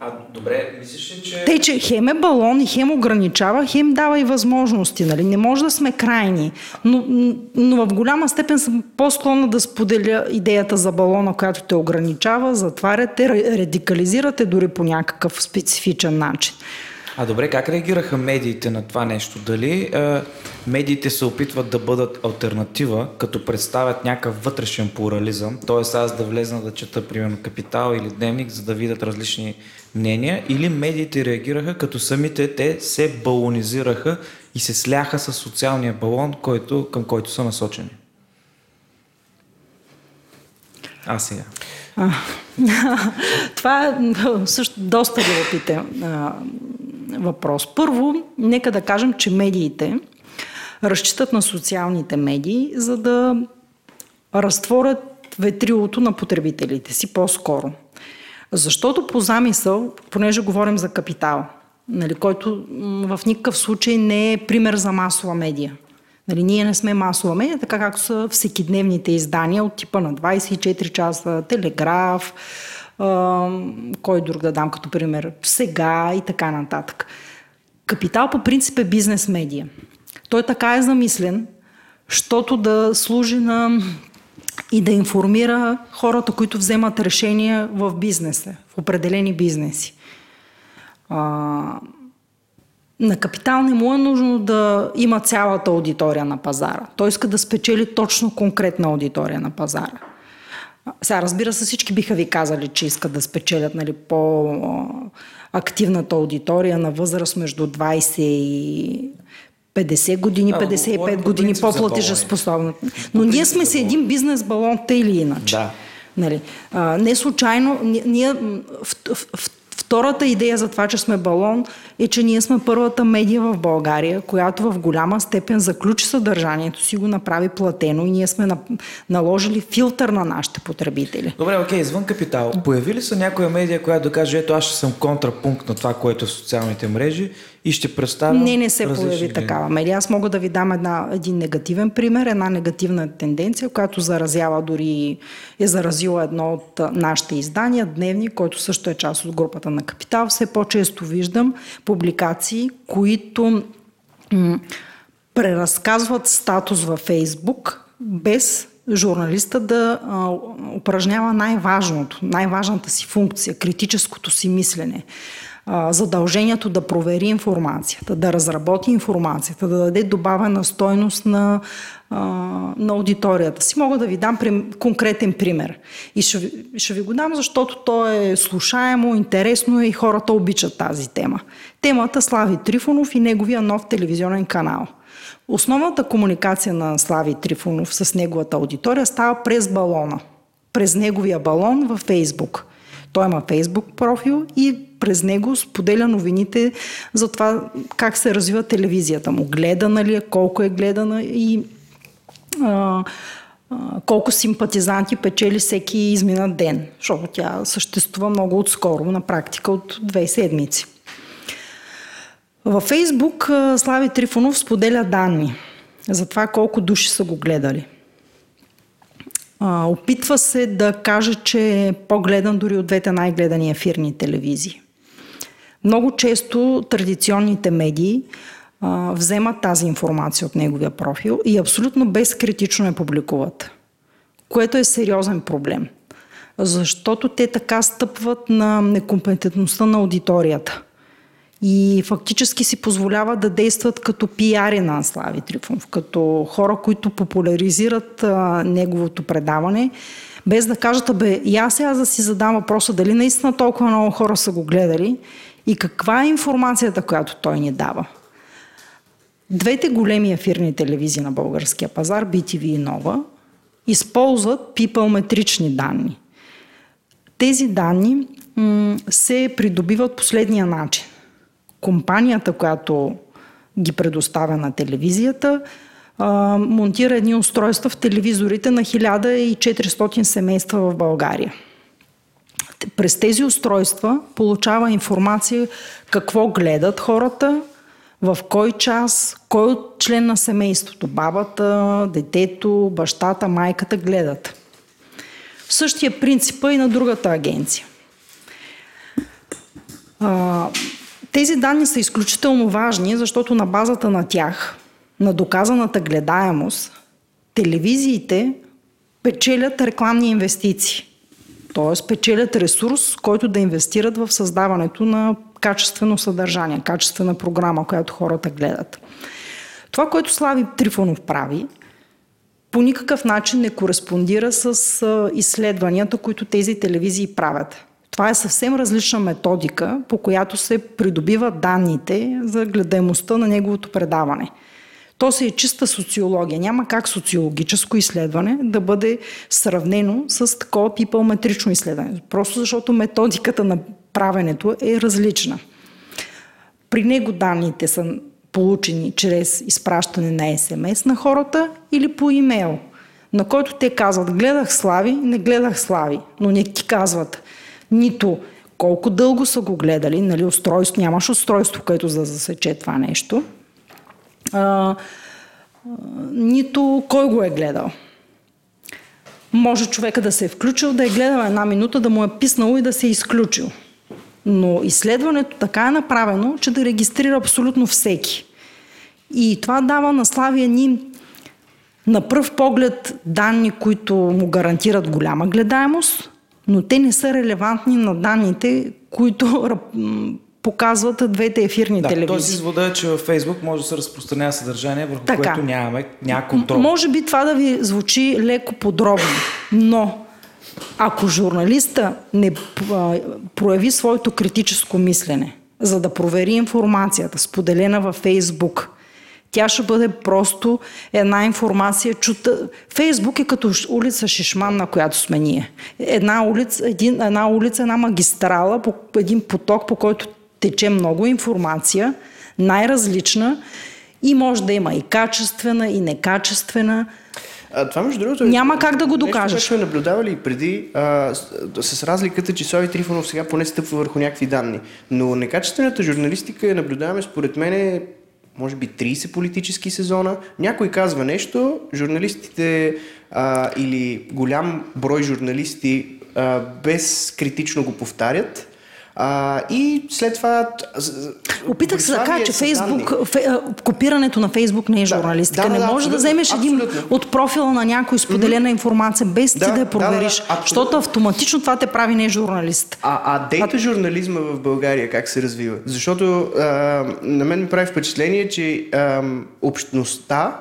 А, добре, мислиш ли, че... Тъй, че хем е балон и хем ограничава, хем дава и възможности. Нали? Не може да сме крайни. Но, но в голяма степен съм по-склонна да споделя идеята за балона, която те ограничава, затваряте, радикализирате дори по някакъв специфичен начин. А добре, как реагираха медиите на това нещо? Дали е, медиите се опитват да бъдат альтернатива, като представят някакъв вътрешен плурализъм, т.е. аз да влезна да чета, примерно, Капитал или Дневник, за да видят различни мнения, или медиите реагираха, като самите те се балонизираха и се сляха с социалния балон, който, към който са насочени? А сега. Това е също доста любопитен въпрос. Първо, нека да кажем, че медиите разчитат на социалните медии, за да разтворят ветрилото на потребителите си по-скоро. Защото по замисъл, понеже говорим за капитал, нали, който в никакъв случай не е пример за масова медия. Нали, ние не сме масова медия, така както са всекидневните издания от типа на 24 часа, Телеграф, кой друг да дам като пример, сега и така нататък. Капитал по принцип е бизнес медия. Той така е замислен, защото да служи на и да информира хората, които вземат решения в бизнеса, в определени бизнеси. На капитал не му е нужно да има цялата аудитория на пазара. Той иска да спечели точно конкретна аудитория на пазара. Сега, разбира се, всички биха ви казали, че искат да спечелят нали, по-активната аудитория на възраст между 20 и 50 години, 55 години, по-платежеспособна. Но ние сме си един бизнес балон, те или иначе. Да. Нали, а, не случайно, ние в, в, в Втората идея за това, че сме балон, е, че ние сме първата медия в България, която в голяма степен заключи съдържанието си, го направи платено и ние сме наложили филтър на нашите потребители. Добре, окей, извън капитал. Появи ли се някоя медия, която да каже, ето аз ще съм контрапункт на това, което е в социалните мрежи и ще представя. Не, не се появи дни. такава медия. Аз мога да ви дам една, един негативен пример, една негативна тенденция, която заразява дори е заразила едно от нашите издания, Дневник, който също е част от групата на Капитал. Все по-често виждам публикации, които м- преразказват статус във Фейсбук без журналиста да а, упражнява най-важното, най-важната си функция, критическото си мислене задължението да провери информацията, да разработи информацията, да даде добавена стойност на, на аудиторията си. Мога да ви дам конкретен пример. И ще, ще ви го дам, защото то е слушаемо, интересно и хората обичат тази тема. Темата Слави Трифонов и неговия нов телевизионен канал. Основната комуникация на Слави Трифонов с неговата аудитория става през балона. През неговия балон във Фейсбук. Той има Фейсбук профил и през него споделя новините за това как се развива телевизията му. Гледана ли е, колко е гледана и а, а, колко симпатизанти печели всеки изминат ден, защото тя съществува много отскоро, на практика от две седмици. Във Фейсбук Слави Трифонов споделя данни за това колко души са го гледали. Опитва се да каже, че е по-гледан дори от двете най-гледани ефирни телевизии. Много често традиционните медии а, вземат тази информация от неговия профил и абсолютно безкритично я публикуват, което е сериозен проблем. Защото те така стъпват на некомпетентността на аудиторията и фактически си позволяват да действат като пиари на Слави Трифонов, като хора, които популяризират а, неговото предаване, без да кажат, бе, и аз сега да си задам въпроса дали наистина толкова много хора са го гледали и каква е информацията, която той ни дава. Двете големи ефирни телевизии на българския пазар, BTV и Нова, използват пипълметрични данни. Тези данни м- се придобиват последния начин. Компанията, която ги предоставя на телевизията, а, монтира едни устройства в телевизорите на 1400 семейства в България през тези устройства получава информация какво гледат хората, в кой час, кой от член на семейството, бабата, детето, бащата, майката гледат. Същия принцип е и на другата агенция. Тези данни са изключително важни, защото на базата на тях, на доказаната гледаемост, телевизиите печелят рекламни инвестиции. Т.е. печелят ресурс, който да инвестират в създаването на качествено съдържание, качествена програма, която хората гледат. Това, което Слави Трифонов прави, по никакъв начин не кореспондира с изследванията, които тези телевизии правят. Това е съвсем различна методика, по която се придобиват данните за гледаемостта на неговото предаване – то си е чиста социология. Няма как социологическо изследване да бъде сравнено с такова пипълметрично изследване. Просто защото методиката на правенето е различна. При него данните са получени чрез изпращане на СМС на хората или по имейл, на който те казват гледах слави, не гледах слави, но не ти казват нито колко дълго са го гледали, нали, устройство, нямаш устройство, което да засече това нещо, а, нито кой го е гледал. Може човека да се е включил, да е гледал една минута, да му е писнало и да се е изключил. Но изследването така е направено, че да регистрира абсолютно всеки. И това дава на Славия ни на пръв поглед данни, които му гарантират голяма гледаемост, но те не са релевантни на данните, които показват двете ефирни да, телевизии. Тоест извода е, че във Фейсбук може да се разпространява съдържание, върху така. което нямаме няма контрол. Може би това да ви звучи леко подробно, но ако журналиста не прояви своето критическо мислене, за да провери информацията, споделена във Фейсбук, тя ще бъде просто една информация чута. Фейсбук е като улица Шишман, на която сме ние. Една улица, един, една улица, една магистрала, един поток, по който тече много информация, най-различна и може да има и качествена, и некачествена. А, това, между другото, няма как да го докажеш. Нещо, сме наблюдавали и преди, а, с, с разликата, че Слави Трифонов сега поне стъпва върху някакви данни. Но некачествената журналистика я наблюдаваме, според мен, може би 30 политически сезона. Някой казва нещо, журналистите а, или голям брой журналисти а, без критично го повтарят а, и след това... Опитах се да кажа, че Фейсбук, фе, копирането на Фейсбук не е журналистика. Да, да, не да, може да вземеш един от профила на някой споделена mm-hmm. информация, без да, ти да я провериш, да, да, защото автоматично това те прави не журналист. А, а дейта журнализма в България как се развива? Защото а, на мен ми прави впечатление, че а, общността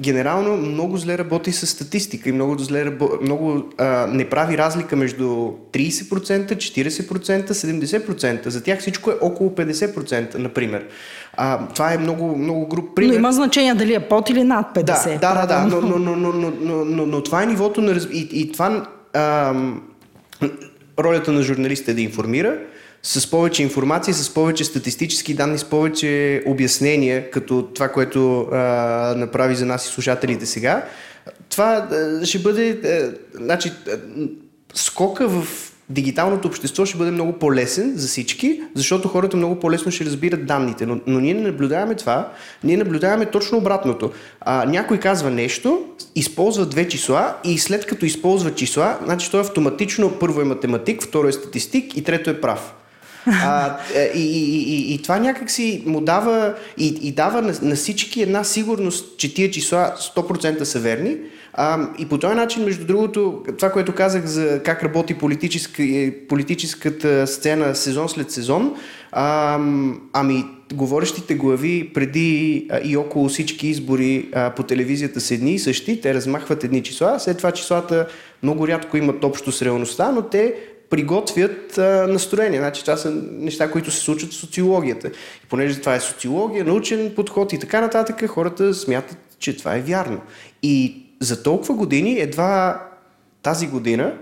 генерално много зле работи с статистика и много, зле, много а, не прави разлика между 30%, 40%, 70%. За тях всичко е около 50%, например. А, това е много, много груп пример. Но има значение дали е под или над 50%. Да, да, да, да но, но, но, но, но, но, но, но това е нивото на... И, и това... А, ролята на журналиста е да информира, с повече информация, с повече статистически данни, с повече обяснения, като това, което а, направи за нас и слушателите сега, това а, ще бъде. А, значи, а, скока в дигиталното общество ще бъде много по-лесен за всички, защото хората много по-лесно ще разбират данните. Но, но ние не наблюдаваме това, ние наблюдаваме точно обратното. А, някой казва нещо, използва две числа и след като използва числа, значи той автоматично първо е математик, второ е статистик и трето е прав. А, е, и, и, и, и това някак си му дава и, и дава на, на всички една сигурност, че тия числа 100% са верни. А, и по този начин, между другото, това, което казах за как работи политическа, политическата сцена сезон след сезон, а, ами говорещите глави преди и около всички избори а, по телевизията са едни и същи, те размахват едни числа, след това числата много рядко имат общо с реалността, но те приготвят а, настроение. Значи, това са неща, които се случват в социологията. И понеже това е социология, научен подход и така нататък, хората смятат, че това е вярно. И за толкова години, едва тази година,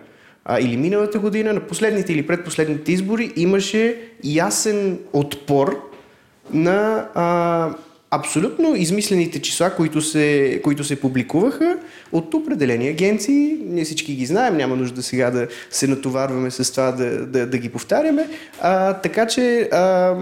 а, или миналата година, на последните или предпоследните избори, имаше ясен отпор на а, абсолютно измислените числа, които се, които се публикуваха от определени агенции. Ние всички ги знаем, няма нужда сега да се натоварваме с това да, да, да ги повтаряме. А, така, че, а,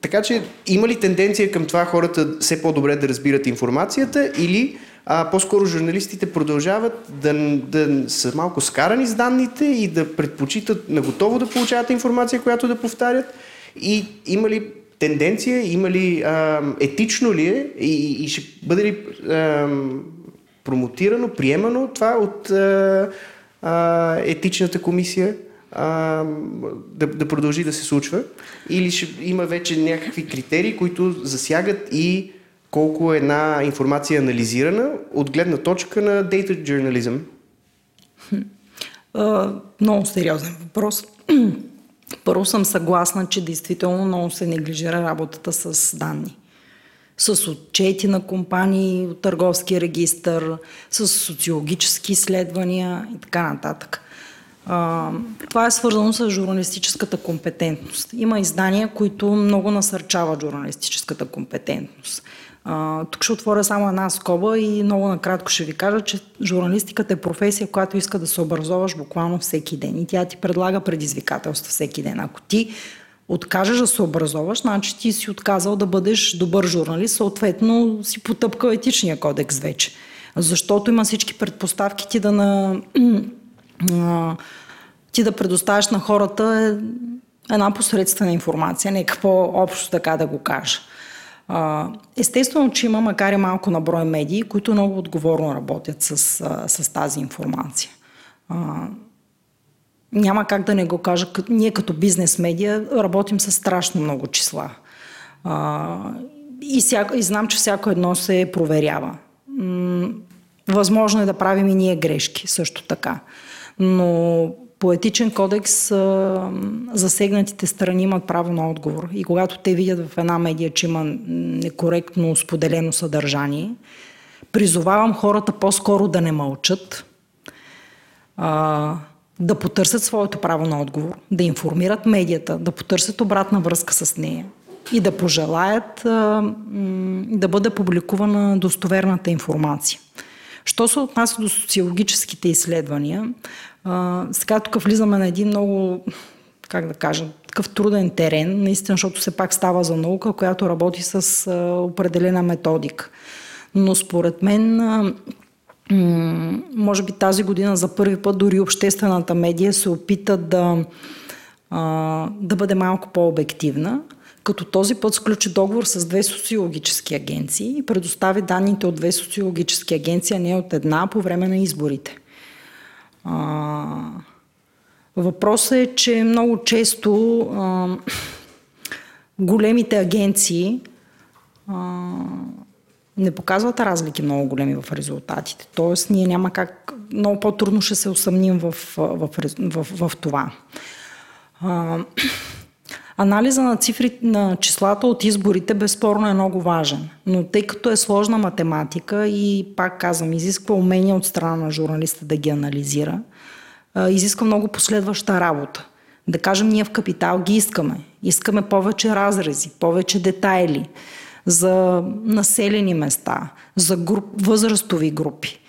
така че има ли тенденция към това хората все по-добре да разбират информацията или а, по-скоро журналистите продължават да, да са малко скарани с данните и да предпочитат на готово да получават информация, която да повтарят? И има ли тенденция, има ли, а, етично ли е и, и ще бъде ли а, промотирано, приемано това от а, а, етичната комисия? а, да, да продължи да се случва или ще има вече някакви критерии, които засягат и колко една информация е анализирана от гледна точка на data journalism? Много сериозен въпрос. Първо съм съгласна, че действително много се неглижира работата с данни. С отчети на компании от търговския регистр, с социологически изследвания и така нататък. Това е свързано с журналистическата компетентност. Има издания, които много насърчават журналистическата компетентност. А, тук ще отворя само една скоба и много накратко ще ви кажа, че журналистиката е професия, която иска да се образоваш буквално всеки ден и тя ти предлага предизвикателства всеки ден. Ако ти откажеш да се образоваш, значи ти си отказал да бъдеш добър журналист, съответно си потъпкал етичния кодекс вече. Защото има всички предпоставки ти да на ти да предоставяш на хората една посредствена информация, нека по-общо така да го кажа. Естествено, че има, макар и малко на брой медии, които много отговорно работят с, с тази информация. Няма как да не го кажа. Ние като бизнес медия работим с страшно много числа. И, всяко, и знам, че всяко едно се проверява. Възможно е да правим и ние грешки също така. Но по етичен кодекс засегнатите страни имат право на отговор. И когато те видят в една медия, че има некоректно споделено съдържание, призовавам хората по-скоро да не мълчат, да потърсят своето право на отговор, да информират медията, да потърсят обратна връзка с нея и да пожелаят да бъде публикувана достоверната информация. Що се отнася до социологическите изследвания, а, сега тук влизаме на един много, как да кажа, такъв труден терен, наистина, защото все пак става за наука, която работи с а, определена методика. Но според мен, а, може би тази година за първи път дори обществената медия се опита да, а, да бъде малко по-обективна като този път сключи договор с две социологически агенции и предостави данните от две социологически агенции, а не от една по време на изборите. А, въпросът е, че много често а, големите агенции а, не показват разлики много големи в резултатите. Тоест, ние няма как, много по-трудно ще се усъмним в, в, в, в, в това. А, Анализа на цифри на числата от изборите безспорно е много важен, но тъй като е сложна математика и пак казвам, изисква умения от страна на журналиста да ги анализира, изисква много последваща работа. Да кажем, ние в Капитал ги искаме. Искаме повече разрези, повече детайли за населени места, за груп, възрастови групи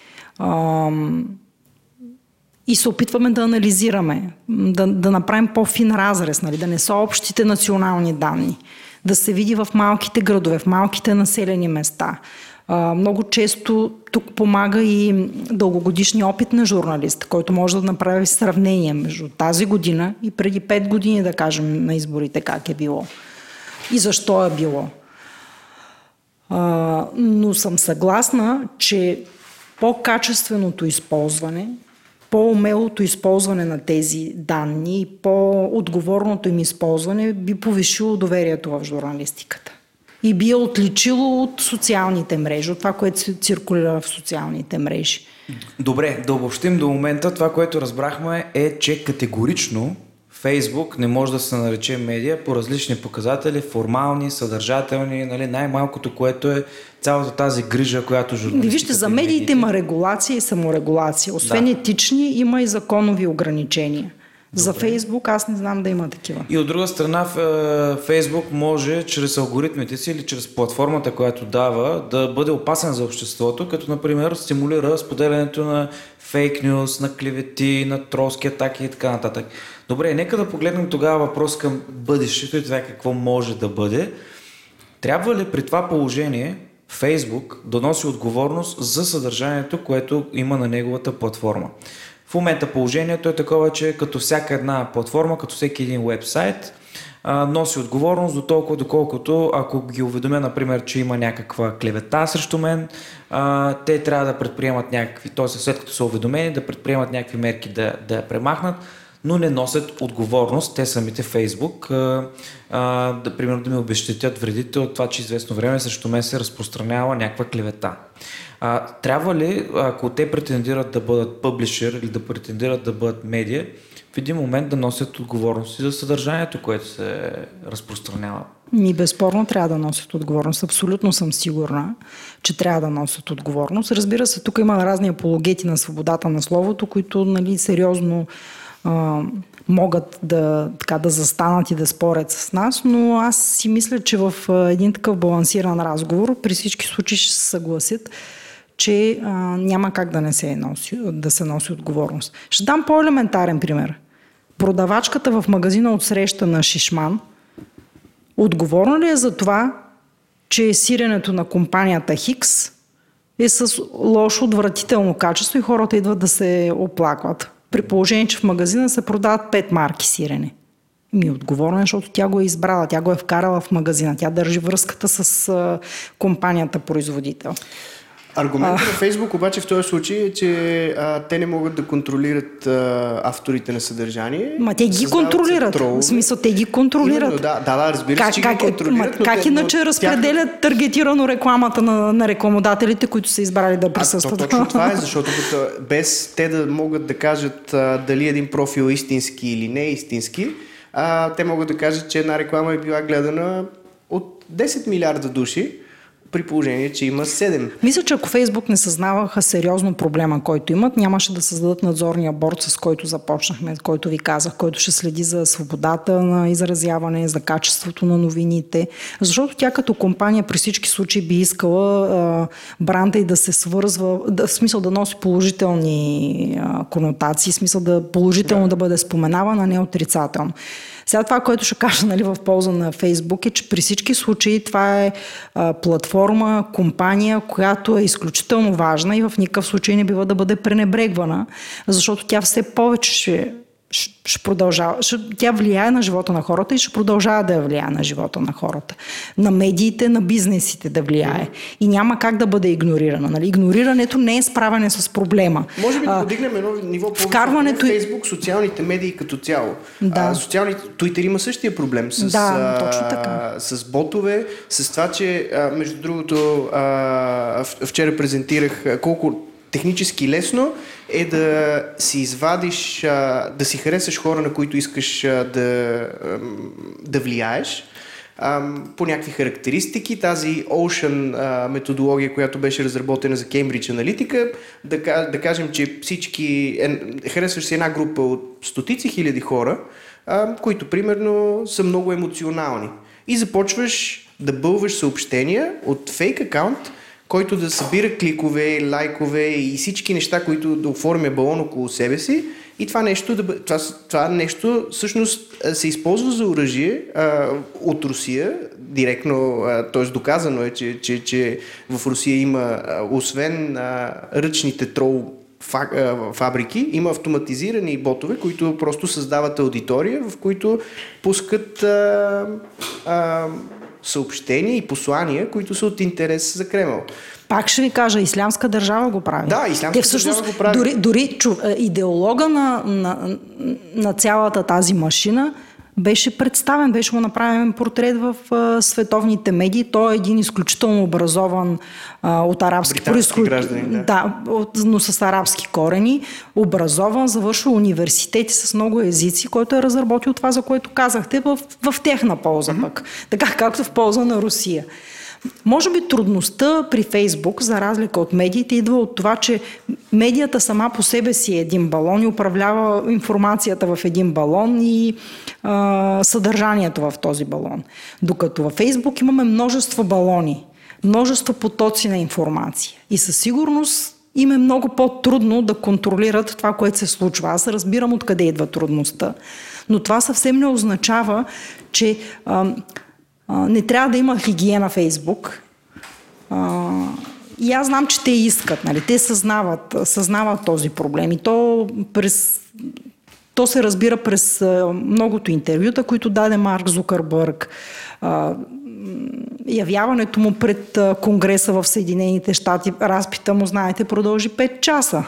и се опитваме да анализираме, да, да направим по-фин разрез, нали, да не са общите национални данни, да се види в малките градове, в малките населени места. А, много често тук помага и дългогодишни опит на журналист, който може да направи сравнение между тази година и преди 5 години, да кажем, на изборите как е било и защо е било. А, но съм съгласна, че по-качественото използване по-умелото използване на тези данни и по-отговорното им използване би повишило доверието в журналистиката. И би я отличило от социалните мрежи, от това, което се циркулира в социалните мрежи. Добре, да обобщим до момента. Това, което разбрахме е, че категорично Фейсбук не може да се нарече медия по различни показатели, формални, съдържателни, нали, най-малкото, което е цялата тази грижа, която журналистиката... Вижте, за медиите има регулация и саморегулация. Освен да. етични, има и законови ограничения. Добре. За Фейсбук аз не знам да има такива. И от друга страна, е, Фейсбук може чрез алгоритмите си или чрез платформата, която дава, да бъде опасен за обществото, като например стимулира споделянето на фейк нюз, на клевети, на тролски атаки и така нататък. Добре, нека да погледнем тогава въпрос към бъдещето и това какво може да бъде. Трябва ли при това положение Фейсбук да носи отговорност за съдържанието, което има на неговата платформа? В момента положението е такова, че като всяка една платформа, като всеки един вебсайт, носи отговорност до толкова, доколкото ако ги уведомя, например, че има някаква клевета срещу мен, те трябва да предприемат някакви, т.е. след като са уведомени, да предприемат някакви мерки да, да премахнат но не носят отговорност, те самите Фейсбук, а, да, примерно да ми обещетят вредите от това, че известно време срещу мен се разпространява някаква клевета. А, трябва ли, ако те претендират да бъдат публишер или да претендират да бъдат медия, в един момент да носят отговорност за съдържанието, което се разпространява? Ми безспорно трябва да носят отговорност. Абсолютно съм сигурна, че трябва да носят отговорност. Разбира се, тук има разни апологети на свободата на словото, които нали, сериозно могат да, така, да застанат и да спорят с нас, но аз си мисля, че в един такъв балансиран разговор при всички случаи ще се съгласят, че а, няма как да не се носи, да се носи отговорност. Ще дам по-елементарен пример. Продавачката в магазина от среща на Шишман отговорна ли е за това, че сиренето на компанията Хикс е с лошо, отвратително качество и хората идват да се оплакват. При положение, че в магазина се продават пет марки сирене. Ми е отговорна, защото тя го е избрала, тя го е вкарала в магазина, тя държи връзката с компанията производител. Аргументът на Фейсбук обаче в този случай е, че а, те не могат да контролират а, авторите на съдържание. Ма те ги контролират. В смисъл, те ги контролират. Именно, да, да, да, разбира как, се, че как, ги контролират. Ма, как те, иначе но, разпределят тях... таргетирано рекламата на, на рекламодателите, които са избрали да присъстват? А, то, точно това е, защото без те да могат да кажат а, дали един профил е истински или не е истински, а, те могат да кажат, че една реклама е била гледана от 10 милиарда души при положение, че има 7. Мисля, че ако Фейсбук не съзнаваха сериозно проблема, който имат, нямаше да създадат надзорния борт, с който започнахме, който ви казах, който ще следи за свободата на изразяване, за качеството на новините. Защото тя като компания при всички случаи би искала а, бранда и да се свързва, да, в смисъл да носи положителни а, конотации, в смисъл да положително да, да бъде споменавана, а не отрицателно. Сега това, което ще кажа нали, в полза на Фейсбук е, че при всички случаи това е а, платформа, компания, която е изключително важна и в никакъв случай не бива да бъде пренебрегвана, защото тя все повече ще продължава. Ще, тя влияе на живота на хората и ще продължава да влияе на живота на хората. На медиите, на бизнесите да влияе. И няма как да бъде игнорирана. Нали? Игнорирането не е справяне с проблема. Може би да подигнем едно ниво по вкарването... Фейсбук, социалните медии като цяло. Да. А, социалните... Туитър има същия проблем с, да, а, точно така. с ботове, с това, че а, между другото а, вчера презентирах колко технически лесно е да си извадиш, да си харесаш хора, на които искаш да, да влияеш по някакви характеристики. Тази Ocean методология, която беше разработена за Cambridge Analytica, да, да кажем, че всички, харесваш си една група от стотици хиляди хора, които примерно са много емоционални. И започваш да бълваш съобщения от фейк акаунт, който да събира кликове, лайкове и всички неща, които да оформя балон около себе си. И това нещо, да, това, това нещо всъщност се използва за оръжие а, от Русия, директно, т.е. доказано е, че, че, че в Русия има, освен а, ръчните трол фабрики, има автоматизирани ботове, които просто създават аудитория, в които пускат а, а, съобщения и послания, които са от интерес за Кремъл. Пак ще ви кажа, Ислямска държава го прави. Да, Ислямска Те всъщност, държава го прави. Дори, дори чу, е, идеолога на, на, на цялата тази машина беше представен, беше му направен портрет в а, световните медии. Той е един изключително образован а, от арабски происход. Да, да но с арабски корени. Образован, завършил университети с много езици, който е разработил това, за което казахте, в, в техна полза mm-hmm. пък. Така както в полза на Русия. Може би трудността при Фейсбук, за разлика от медиите, идва от това, че медията сама по себе си е един балон и управлява информацията в един балон и а, съдържанието в този балон. Докато във Фейсбук имаме множество балони, множество потоци на информация. И със сигурност им е много по-трудно да контролират това, което се случва. Аз разбирам откъде идва трудността. Но това съвсем не означава, че а, не трябва да има хигиена Фейсбук. И аз знам, че те искат, нали? те съзнават, съзнават този проблем. И то, през, то се разбира през многото интервюта, които даде Марк Зукърбърг. Явяването му пред Конгреса в Съединените щати, разпита му, знаете, продължи 5 часа.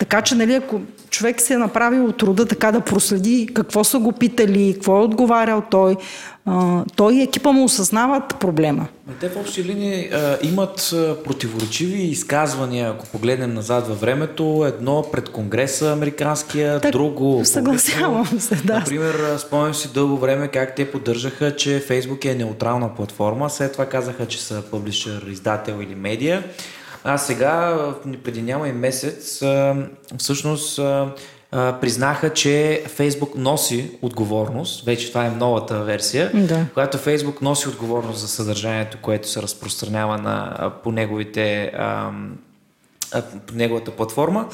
Така че, нали, ако човек се е направил труда така да проследи какво са го питали, какво е отговарял той, а, той и екипа му осъзнават проблема. Те в общи линии а, имат противоречиви изказвания, ако погледнем назад във времето. Едно пред Конгреса американския, так, друго. Съгласявам се, да. Например, спомням си дълго време как те поддържаха, че Фейсбук е неутрална платформа. След това казаха, че са публишър, издател или медия. А сега, преди няма и месец, всъщност признаха, че Фейсбук носи отговорност, вече това е новата версия, Да. която Фейсбук носи отговорност за съдържанието, което се разпространява на, по неговите а, по неговата платформа.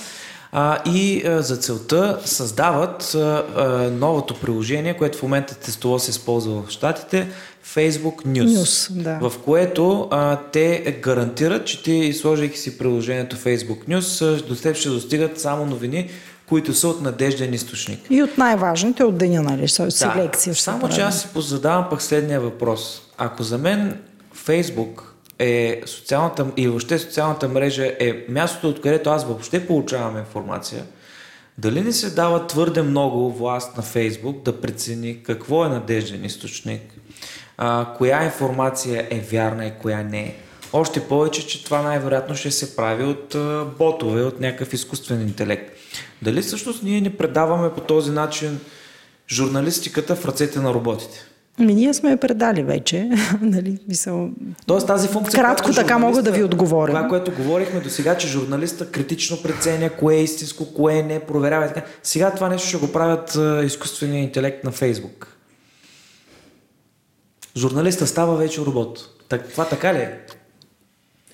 А, и а, за целта създават а, а, новото приложение, което в момента тестово се използва в Штатите, Facebook News, News, да. в което а, те гарантират, че ти, сложейки си приложението Facebook News, до теб ще достигат само новини, които са от надежден източник. И от най-важните от деня, нали? с- Селекция. ще Само, прави. че аз си задавам пък следния въпрос. Ако за мен Фейсбук е социалната и въобще социалната мрежа е мястото, откъдето аз въобще получавам информация, дали не се дава твърде много власт на Фейсбук да прецени какво е надежден източник, а, коя информация е вярна и коя не е. Още повече, че това най-вероятно ще се прави от а, ботове, от някакъв изкуствен интелект. Дали всъщност ние не предаваме по този начин журналистиката в ръцете на роботите? Ами ние сме я предали вече. нали? Мисъл, Тоест тази функция... Кратко така мога да ви отговоря. Това, което говорихме до сега, че журналиста критично преценя кое е истинско, кое не, проверява и така. Сега това нещо ще го правят изкуствения интелект на Фейсбук. Журналиста става вече робот. Так, това така ли е?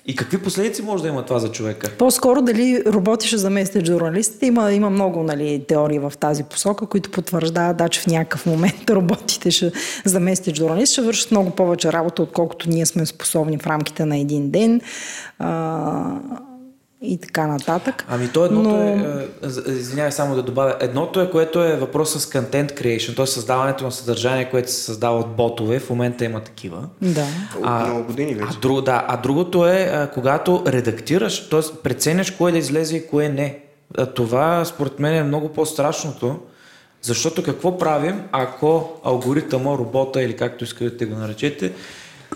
И какви последици може да има това за човека? По-скоро дали роботи ще заместят журналистите. Има, има много нали, теории в тази посока, които потвърждават, да, че в някакъв момент роботите ще заместят журналистите, ще вършат много повече работа, отколкото ние сме способни в рамките на един ден. А, и така нататък. Ами то едното Но- е, е, извинявай само да добавя, едното е, което е въпроса с content creation, т.е. създаването на съдържание, което се създава от ботове, в момента има такива. Да. От много години вече. А, друго, да, а другото е, а, когато редактираш, т.е. преценяш кое да излезе и кое не. А, това според мен е много по-страшното, защото какво правим, ако алгоритъма, робота или както искате го наречете,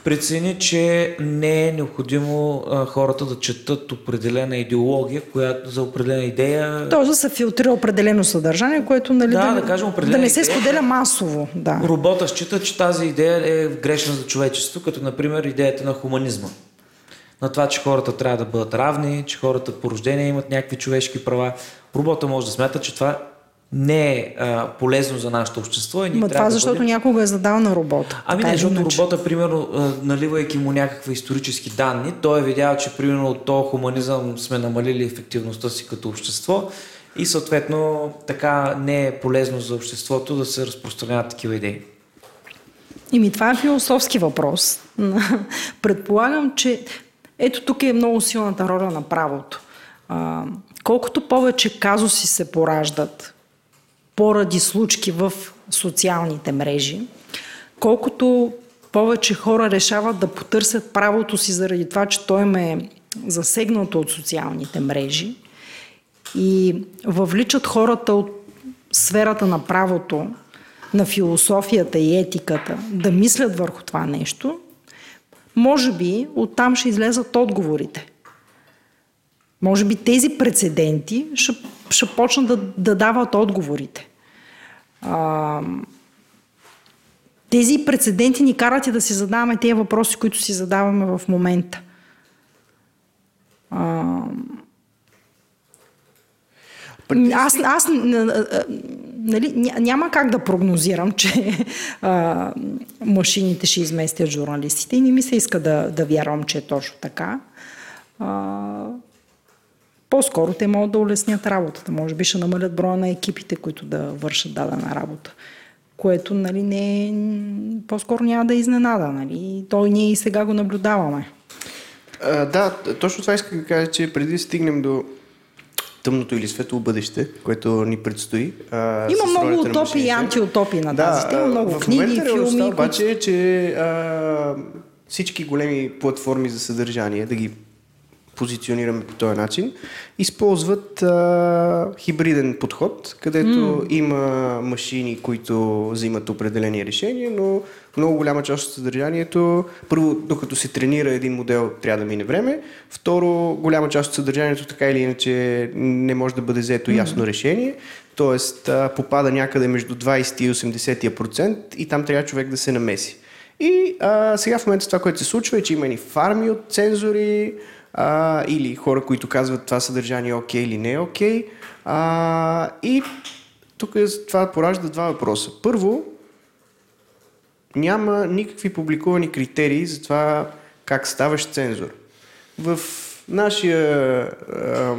прецени, че не е необходимо а, хората да четат определена идеология, която за определена идея. Тоест да се филтрира определено съдържание, което нали, Да, да, да кажем, да не се идея. споделя масово. Да. Робота счита, че тази идея е грешна за човечеството, като например идеята на хуманизма. На това, че хората трябва да бъдат равни, че хората по рождение имат някакви човешки права. Робота може да смята, че това не е а, полезно за нашето общество. И Ма това да защото бъдем... някога е задал на робота. Ами не, защото иначе. робота, примерно, наливайки му някакви исторически данни, той е видял, че примерно от този хуманизъм сме намалили ефективността си като общество и съответно така не е полезно за обществото да се разпространяват такива идеи. Ими това е философски въпрос. Предполагам, че ето тук е много силната роля на правото. А, колкото повече казуси се пораждат поради случки в социалните мрежи, колкото повече хора решават да потърсят правото си заради това, че той им е засегнато от социалните мрежи и въвличат хората от сферата на правото, на философията и етиката да мислят върху това нещо, може би оттам ще излезат отговорите. Може би тези прецеденти ще, ще почнат да, да дават отговорите. А, тези прецеденти ни карат и да си задаваме тези въпроси, които си задаваме в момента. А, аз, аз нали, ня- няма как да прогнозирам, че а, машините ще изместят журналистите и не ми се иска да, да вярвам, че е точно така. А, по-скоро те могат да улеснят работата. Може би ще намалят броя на екипите, които да вършат дадена работа. Което нали, не е, по-скоро няма да е изненада. Нали? То и ние и сега го наблюдаваме. А, да, точно това исках да кажа, че преди да стигнем до тъмното или светло бъдеще, което ни предстои. А, Има много утопии и антиутопии на тази тема. Много в книги, филми. обаче е, че а, всички големи платформи за съдържание, да ги позиционираме по този начин, използват а, хибриден подход, където mm. има машини, които взимат определени решения, но много голяма част от съдържанието, първо, докато се тренира един модел, трябва да мине време, второ, голяма част от съдържанието така или иначе не може да бъде взето ясно mm. решение, т.е. попада някъде между 20 и 80 процент и там трябва човек да се намеси. И а, сега в момента това, което се случва е, че има и фарми от цензори, а, или хора, които казват това съдържание е окей или не е окей. А, и тук това поражда два въпроса. Първо, няма никакви публикувани критерии за това как ставаш цензор. В нашия а,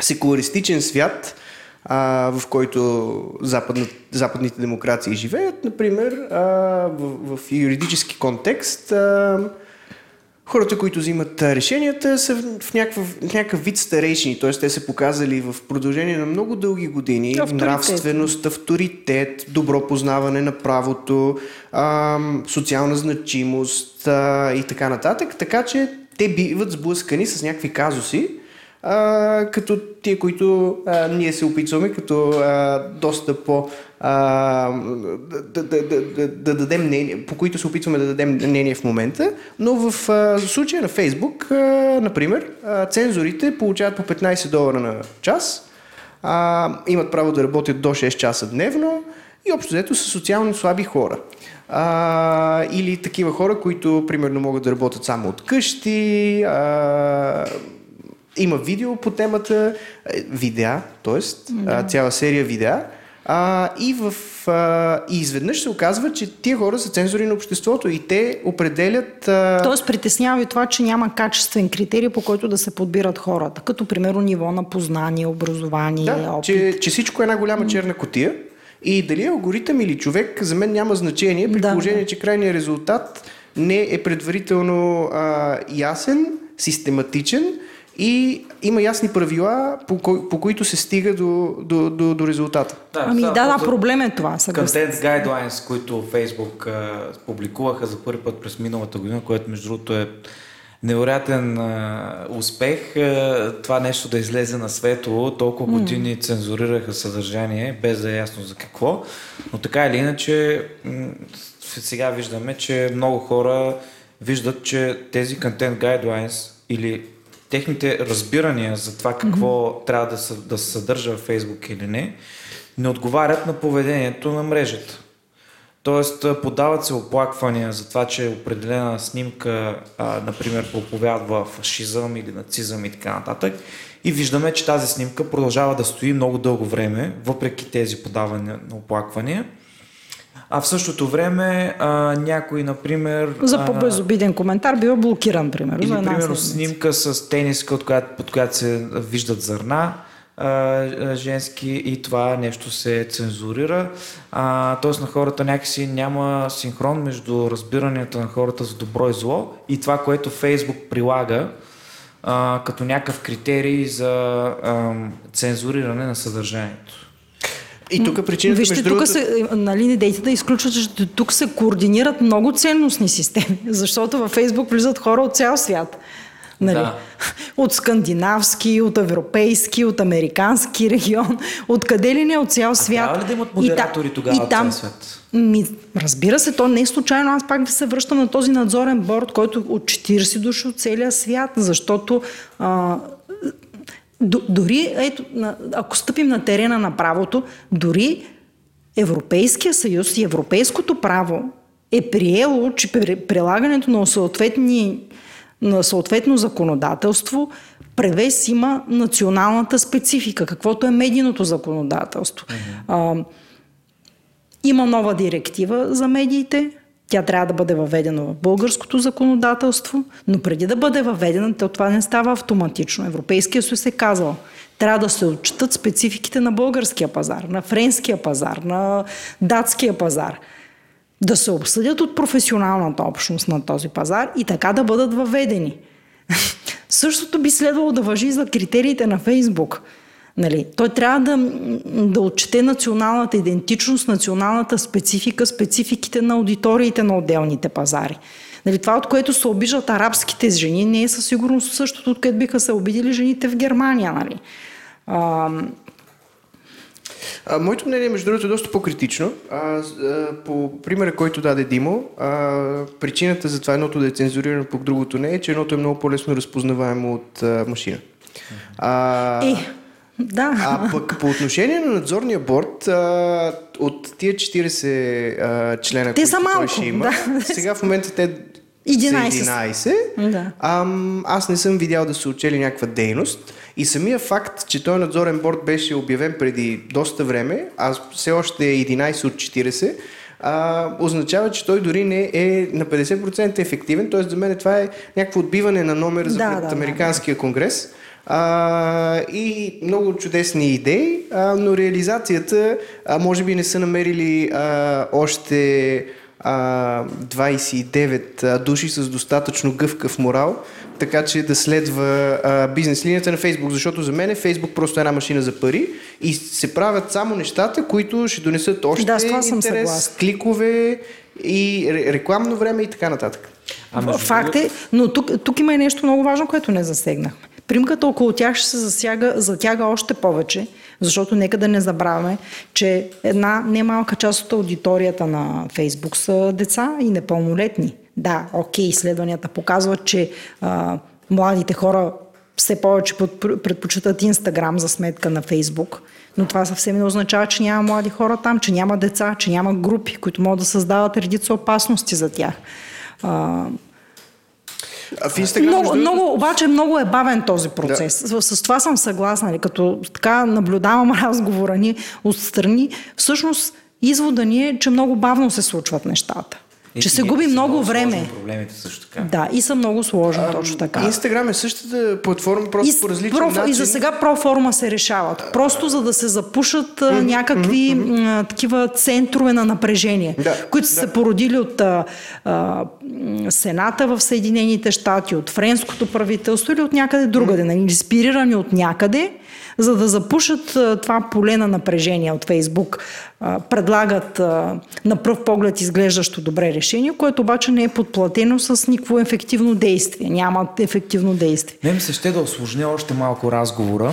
секуларистичен свят, а, в който западна, западните демокрации живеят, например, а, в, в юридически контекст, а, хората, които взимат решенията, са в някакъв, някакъв вид старейшини, т.е. те са показали в продължение на много дълги години авторитет. нравственост, авторитет, добро познаване на правото, а, социална значимост а, и така нататък, така че те биват сблъскани с някакви казуси, а, като тия, които а, ние се опитваме като а, доста по а, да, да, да, да, да дадем мнение, по които се опитваме да дадем мнение в момента, но в а, случая на Фейсбук, а, например, а, цензорите получават по 15 долара на час, а, имат право да работят до 6 часа дневно и общо взето са социално слаби хора. А, или такива хора, които примерно могат да работят само от къщи, а, има видео по темата, е, видеа, т.е. Да. цяла серия видеа. А, и, в, а, и изведнъж се оказва, че тия хора са цензори на обществото и те определят... А... Тоест притеснява и това, че няма качествен критерий, по който да се подбират хората, като примерно ниво на познание, образование, да, опит. Че, че всичко е една голяма черна котия и дали е алгоритъм или човек, за мен няма значение, при да, положение, да. че крайният резултат не е предварително а, ясен, систематичен и има ясни правила, по, ко, по които се стига до, до, до, до резултата. Да, ами да, да, проблем е това. Content Guidelines, които Facebook а, публикуваха за първи път през миналата година, което между другото е невероятен а, успех. А, това нещо да излезе на светло, толкова години mm. цензурираха съдържание, без да е ясно за какво. Но така или иначе, м- сега виждаме, че много хора виждат, че тези Content Guidelines или техните разбирания за това какво mm-hmm. трябва да се, да се съдържа в Фейсбук или не, не отговарят на поведението на мрежата. Тоест, подават се оплаквания за това, че определена снимка, а, например, проповядва фашизъм или нацизъм и така нататък. И виждаме, че тази снимка продължава да стои много дълго време, въпреки тези подавания на оплаквания. А в същото време а, някой, например... За по-безобиден коментар бива блокиран, примерно. Или, примерно, снимка с тениска, от която, под която се виждат зърна а, женски и това нещо се цензурира. А, тоест на хората някакси няма синхрон между разбиранията на хората за добро и зло и това, което Фейсбук прилага а, като някакъв критерий за а, цензуриране на съдържанието. И тук причината, Вижте, между тук другото... се, нали, не дейте да изключват, че тук се координират много ценностни системи, защото във Фейсбук влизат хора от цял свят. Нали? Да. От скандинавски, от европейски, от американски регион, от къде ли не от цял свят. А трябва ли да имат модератори и, тогава и там, от цял свят? Ми, разбира се, то не е случайно. Аз пак се връщам на този надзорен борт, който от 40 души от целия свят, защото а, дори, ето, ако стъпим на терена на правото, дори Европейския съюз и европейското право е приело, че прилагането на, съответни, на съответно законодателство превес има националната специфика, каквото е медийното законодателство. Mm-hmm. А, има нова директива за медиите, тя трябва да бъде въведена в българското законодателство, но преди да бъде въведена, то това не става автоматично. Европейския съюз е казал, трябва да се отчитат спецификите на българския пазар, на френския пазар, на датския пазар. Да се обсъдят от професионалната общност на този пазар и така да бъдат въведени. Същото би следвало да въжи за критериите на Фейсбук – Нали? Той трябва да, да отчете националната идентичност, националната специфика, спецификите на аудиториите на отделните пазари. Нали, това, от което се обижат арабските жени, не е със сигурност същото, от което биха се обидили жените в Германия. Нали? А, а, моето мнение, между другото, е доста по-критично. А, а, по примера, който даде Димо, а, причината за това едното да е цензурирано, по другото не е, че едното е много по-лесно разпознаваемо от а, машина. А, е, да. А пък по отношение на надзорния борт, а, от тия 40 а, члена, те които са малко, ще има, да. сега в момента те 11. са 11. Да. Аз не съм видял да са учели някаква дейност. И самия факт, че този надзорен борт беше обявен преди доста време, а все още е 11 от 40, а, означава, че той дори не е на 50% ефективен. Тоест за мен това е някакво отбиване на номер за Да, пред да, Американския конгрес. А, и много чудесни идеи, а, но реализацията а, може би не са намерили а, още а, 29 а, души с достатъчно гъвкав морал, така че да следва а, бизнес линията на Фейсбук, защото за мен Фейсбук просто е една машина за пари и се правят само нещата, които ще донесат още Да, с това съм интерес, съгласна. кликове и ре- рекламно време и така нататък. А между Факт е, но тук, тук има и нещо много важно, което не засегнахме. Примката около тях ще се засяга, затяга още повече, защото нека да не забравяме, че една немалка част от аудиторията на Фейсбук са деца и непълнолетни. Да, окей, изследванията показват, че а, младите хора все повече предпочитат Инстаграм за сметка на Фейсбук, но това съвсем не означава, че няма млади хора там, че няма деца, че няма групи, които могат да създават редица опасности за тях. А, А в Инстаграм, много, между много, обаче много е бавен този процес. Да. С, с това съм съгласна. Нали, като така наблюдавам разговора ни отстрани, всъщност извода ни е, че много бавно се случват нещата. И- че се губи и са много време. Проблемите също така. Да, и са много сложни, точно така. Инстаграм е същата платформа, просто И, по различен проф, начин. и за сега проформа се решават. Просто за да се запушат а, някакви м, такива центрове на напрежение, Да, които са да. се породили от а, а, Сената в Съединените щати, от френското правителство или от някъде другаде, нали, инспирирани от някъде, за да запушат това поле на напрежение от Фейсбук. Предлагат на пръв поглед изглеждащо добре решение, което обаче не е подплатено с никакво ефективно действие. Няма ефективно действие. Не ми се ще да осложня още малко разговора,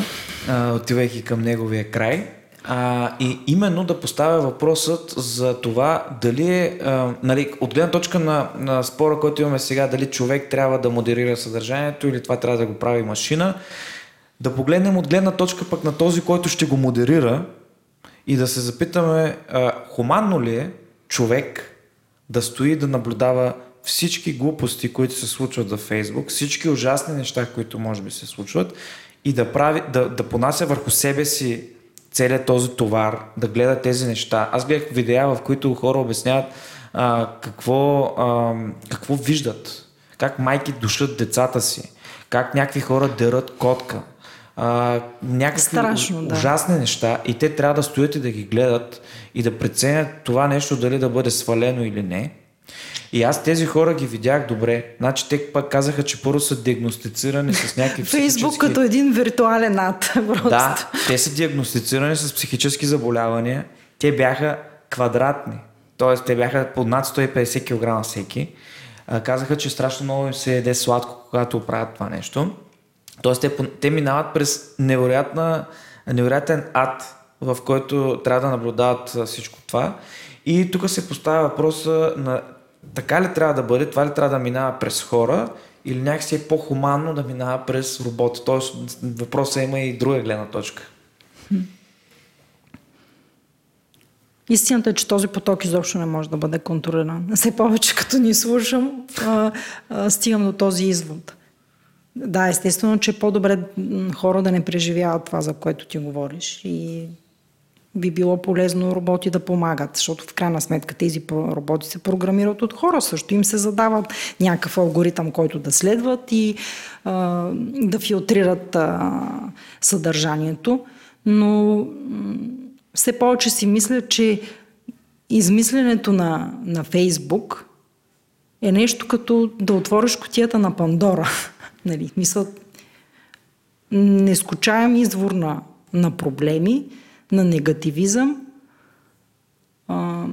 отивайки към неговия край. А, и именно да поставя въпросът за това дали е, нали, от гледна точка на, на спора, който имаме сега, дали човек трябва да модерира съдържанието или това трябва да го прави машина, да погледнем от гледна точка пък на този, който ще го модерира и да се запитаме а, хуманно ли е човек да стои да наблюдава всички глупости, които се случват във Фейсбук, всички ужасни неща, които може би се случват и да, прави, да, да понася върху себе си целият този товар, да гледа тези неща. Аз гледах видеа, в които хора обясняват а, какво, а, какво виждат, как майки душат децата си, как някакви хора дерат котка, а, някакви Страшно, да. ужасни неща и те трябва да стоят и да ги гледат и да преценят това нещо дали да бъде свалено или не. И аз тези хора ги видях добре. Значи те пък казаха, че първо са диагностицирани с някакви Фейсбук психически... като един виртуален ад. Просто. Да, те са диагностицирани с психически заболявания. Те бяха квадратни. Тоест, те бяха под над 150 кг всеки. Казаха, че страшно много им се еде сладко, когато правят това нещо. Тоест, те, те минават през невероятна, невероятен ад, в който трябва да наблюдават всичко това. И тук се поставя въпроса на така ли трябва да бъде, това ли трябва да минава през хора или някакси е по-хуманно да минава през роботи. Тоест въпросът има и друга гледна точка. Истината е, че този поток изобщо не може да бъде контролиран. Все повече като ни слушам, стигам до този извод. Да, естествено, че е по-добре хора да не преживяват това, за което ти говориш. И би било полезно роботи да помагат, защото в крайна сметка тези роботи се програмират от хора също. Им се задават някакъв алгоритъм, който да следват и а, да филтрират а, съдържанието. Но все повече си мисля, че измисленето на, на Фейсбук е нещо като да отвориш котията на Пандора. нали? Мисъл, нескучаем извор на, на проблеми, на негативизъм, а,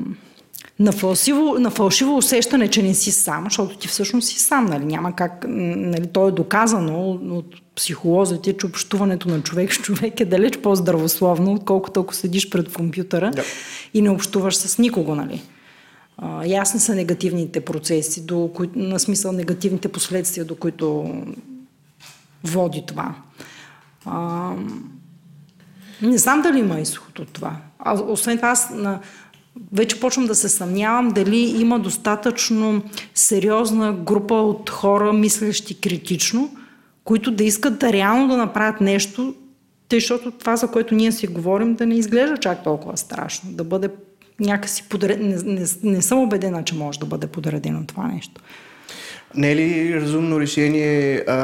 на, фалшиво, на фалшиво усещане, че не си сам, защото ти всъщност си сам. Нали? Няма как, нали? То е доказано от психолозите, че общуването на човек с човек е далеч по-здравословно, отколкото ако седиш пред компютъра Да. и не общуваш с никого. Нали? А, ясни са негативните процеси, до кои, на смисъл негативните последствия, до които води това. А, не знам дали има изход от това. А, освен това, аз на, вече почвам да се съмнявам дали има достатъчно сериозна група от хора, мислещи критично, които да искат да реално да направят нещо, тъй, защото това, за което ние си говорим, да не изглежда чак толкова страшно, да бъде някакси подредено. Не, не, не съм убедена, че може да бъде подредено това нещо. Не е ли разумно решение а,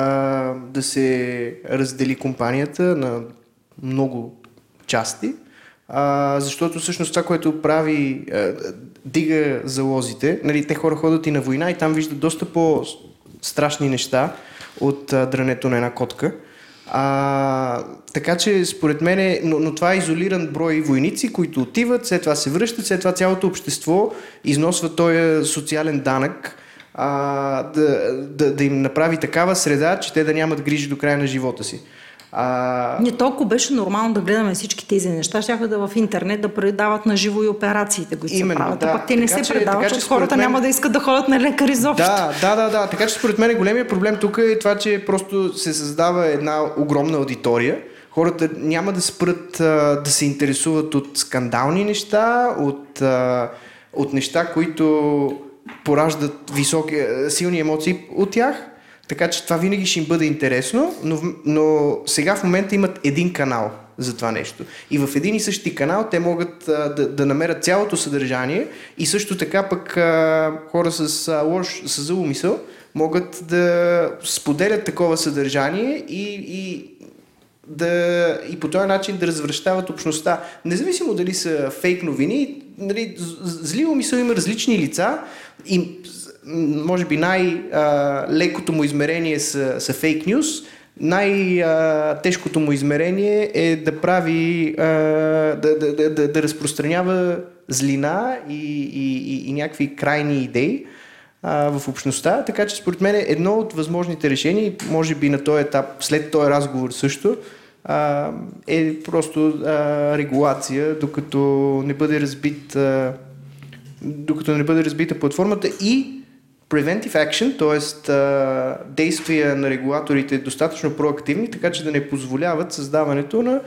да се раздели компанията на много части? А, защото всъщност това, което прави, а, дига залозите, нали, те хора ходят и на война и там виждат доста по-страшни неща от а, дрането на една котка. А, така че според мен, но, но това е изолиран брой войници, които отиват, след това се връщат, след това цялото общество износва този социален данък, а, да, да, да им направи такава среда, че те да нямат грижи до края на живота си. А... Не толкова беше нормално да гледаме всички тези неща, щяха да в интернет да предават на живо и операциите, които Именно, се правят. Да. А пък те не така, се предават, защото хората мен... няма да искат да ходят на лекари изобщо. Да, да, да, да. Така че според мен големия проблем тук е това, че просто се създава една огромна аудитория. Хората няма да спрат а, да се интересуват от скандални неща, от, а, от неща, които пораждат високи, силни емоции от тях така че това винаги ще им бъде интересно, но, но сега в момента имат един канал за това нещо. И в един и същи канал те могат а, да, да намерят цялото съдържание и също така пък а, хора с а, лош, с злоумисъл могат да споделят такова съдържание и, и да, и по този начин да развръщават общността. Независимо дали са фейк новини, нали, зли умисъл има различни лица и може би най-лекото му измерение са, са фейк нюз, най-тежкото му измерение е да прави, да, да, да, да, да разпространява злина и, и, и, и някакви крайни идеи в общността, така че според мен едно от възможните решения, може би на този етап, след този разговор също, а, е просто а, регулация, докато не бъде разбит докато не бъде разбита платформата и preventive action, т.е. действия на регулаторите достатъчно проактивни, така че да не позволяват създаването на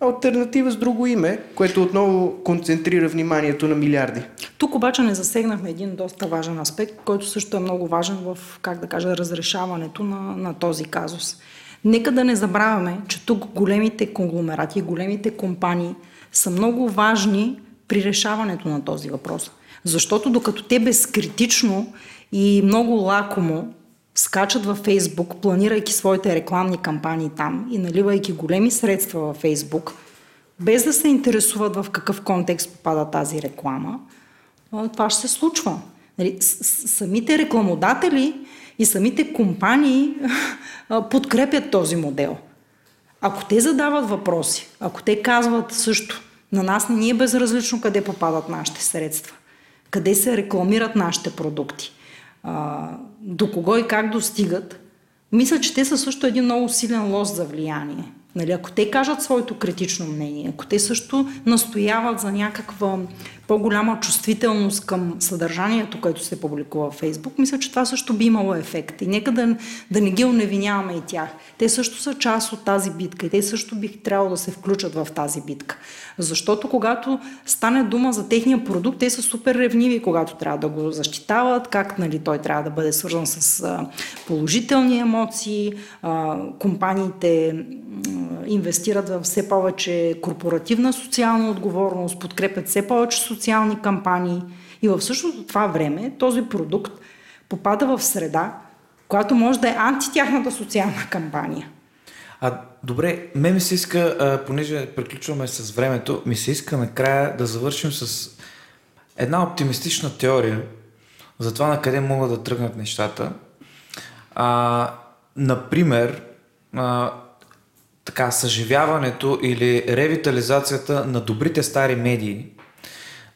альтернатива с друго име, което отново концентрира вниманието на милиарди. Тук обаче не засегнахме един доста важен аспект, който също е много важен в, как да кажа, разрешаването на, на този казус. Нека да не забравяме, че тук големите конгломерати, големите компании са много важни при решаването на този въпрос. Защото докато те безкритично и много лакомо скачат във Фейсбук, планирайки своите рекламни кампании там и наливайки големи средства във Фейсбук, без да се интересуват в какъв контекст попада тази реклама, това ще се случва. Нали, самите рекламодатели и самите компании подкрепят този модел. Ако те задават въпроси, ако те казват също, на нас не ни е безразлично къде попадат нашите средства, къде се рекламират нашите продукти, до кого и как достигат, мисля, че те са също един много силен лост за влияние. Нали, ако те кажат своето критично мнение, ако те също настояват за някаква по-голяма чувствителност към съдържанието, което се публикува в Фейсбук, мисля, че това също би имало ефект. И нека да, да не ги уневиняваме и тях. Те също са част от тази битка и те също бих трябвало да се включат в тази битка. Защото когато стане дума за техния продукт, те са супер ревниви, когато трябва да го защитават, как нали, той трябва да бъде свързан с положителни емоции. Компаниите инвестират в все повече корпоративна социална отговорност, подкрепят все повече социални кампании. И в същото това време този продукт попада в среда, която може да е антитяхната социална кампания. А, добре, ме ми се иска, а, понеже приключваме с времето, ми се иска накрая да завършим с една оптимистична теория за това на къде могат да тръгнат нещата. А, например, а, така, съживяването или ревитализацията на добрите стари медии,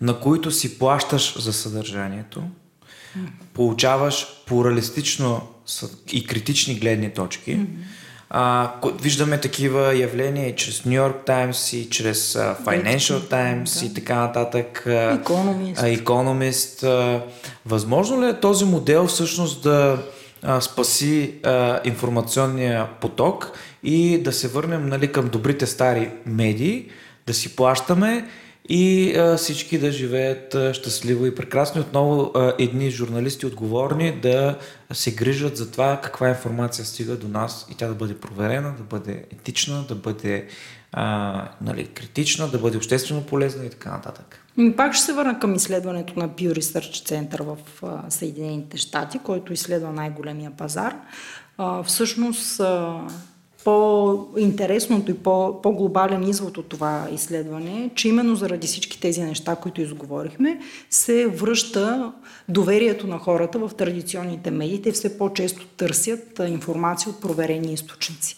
на които си плащаш за съдържанието, получаваш плуралистично и критични гледни точки. Mm-hmm. А, виждаме такива явления и чрез New York Times, и чрез uh, Financial Times да. и така нататък. Uh, възможно ли е този модел всъщност да uh, спаси uh, информационния поток и да се върнем нали, към добрите стари медии, да си плащаме и а, всички да живеят а, щастливо и прекрасно. Отново а, едни журналисти отговорни да се грижат за това каква информация стига до нас и тя да бъде проверена, да бъде етична, да бъде а, нали, критична, да бъде обществено полезна и така нататък. Пак ще се върна към изследването на Pew Research Center в а, Съединените щати, който изследва най-големия пазар. А, всъщност а, по-интересното и по- по-глобален извод от това изследване е, че именно заради всички тези неща, които изговорихме, се връща доверието на хората в традиционните медии. Те все по-често търсят информация от проверени източници.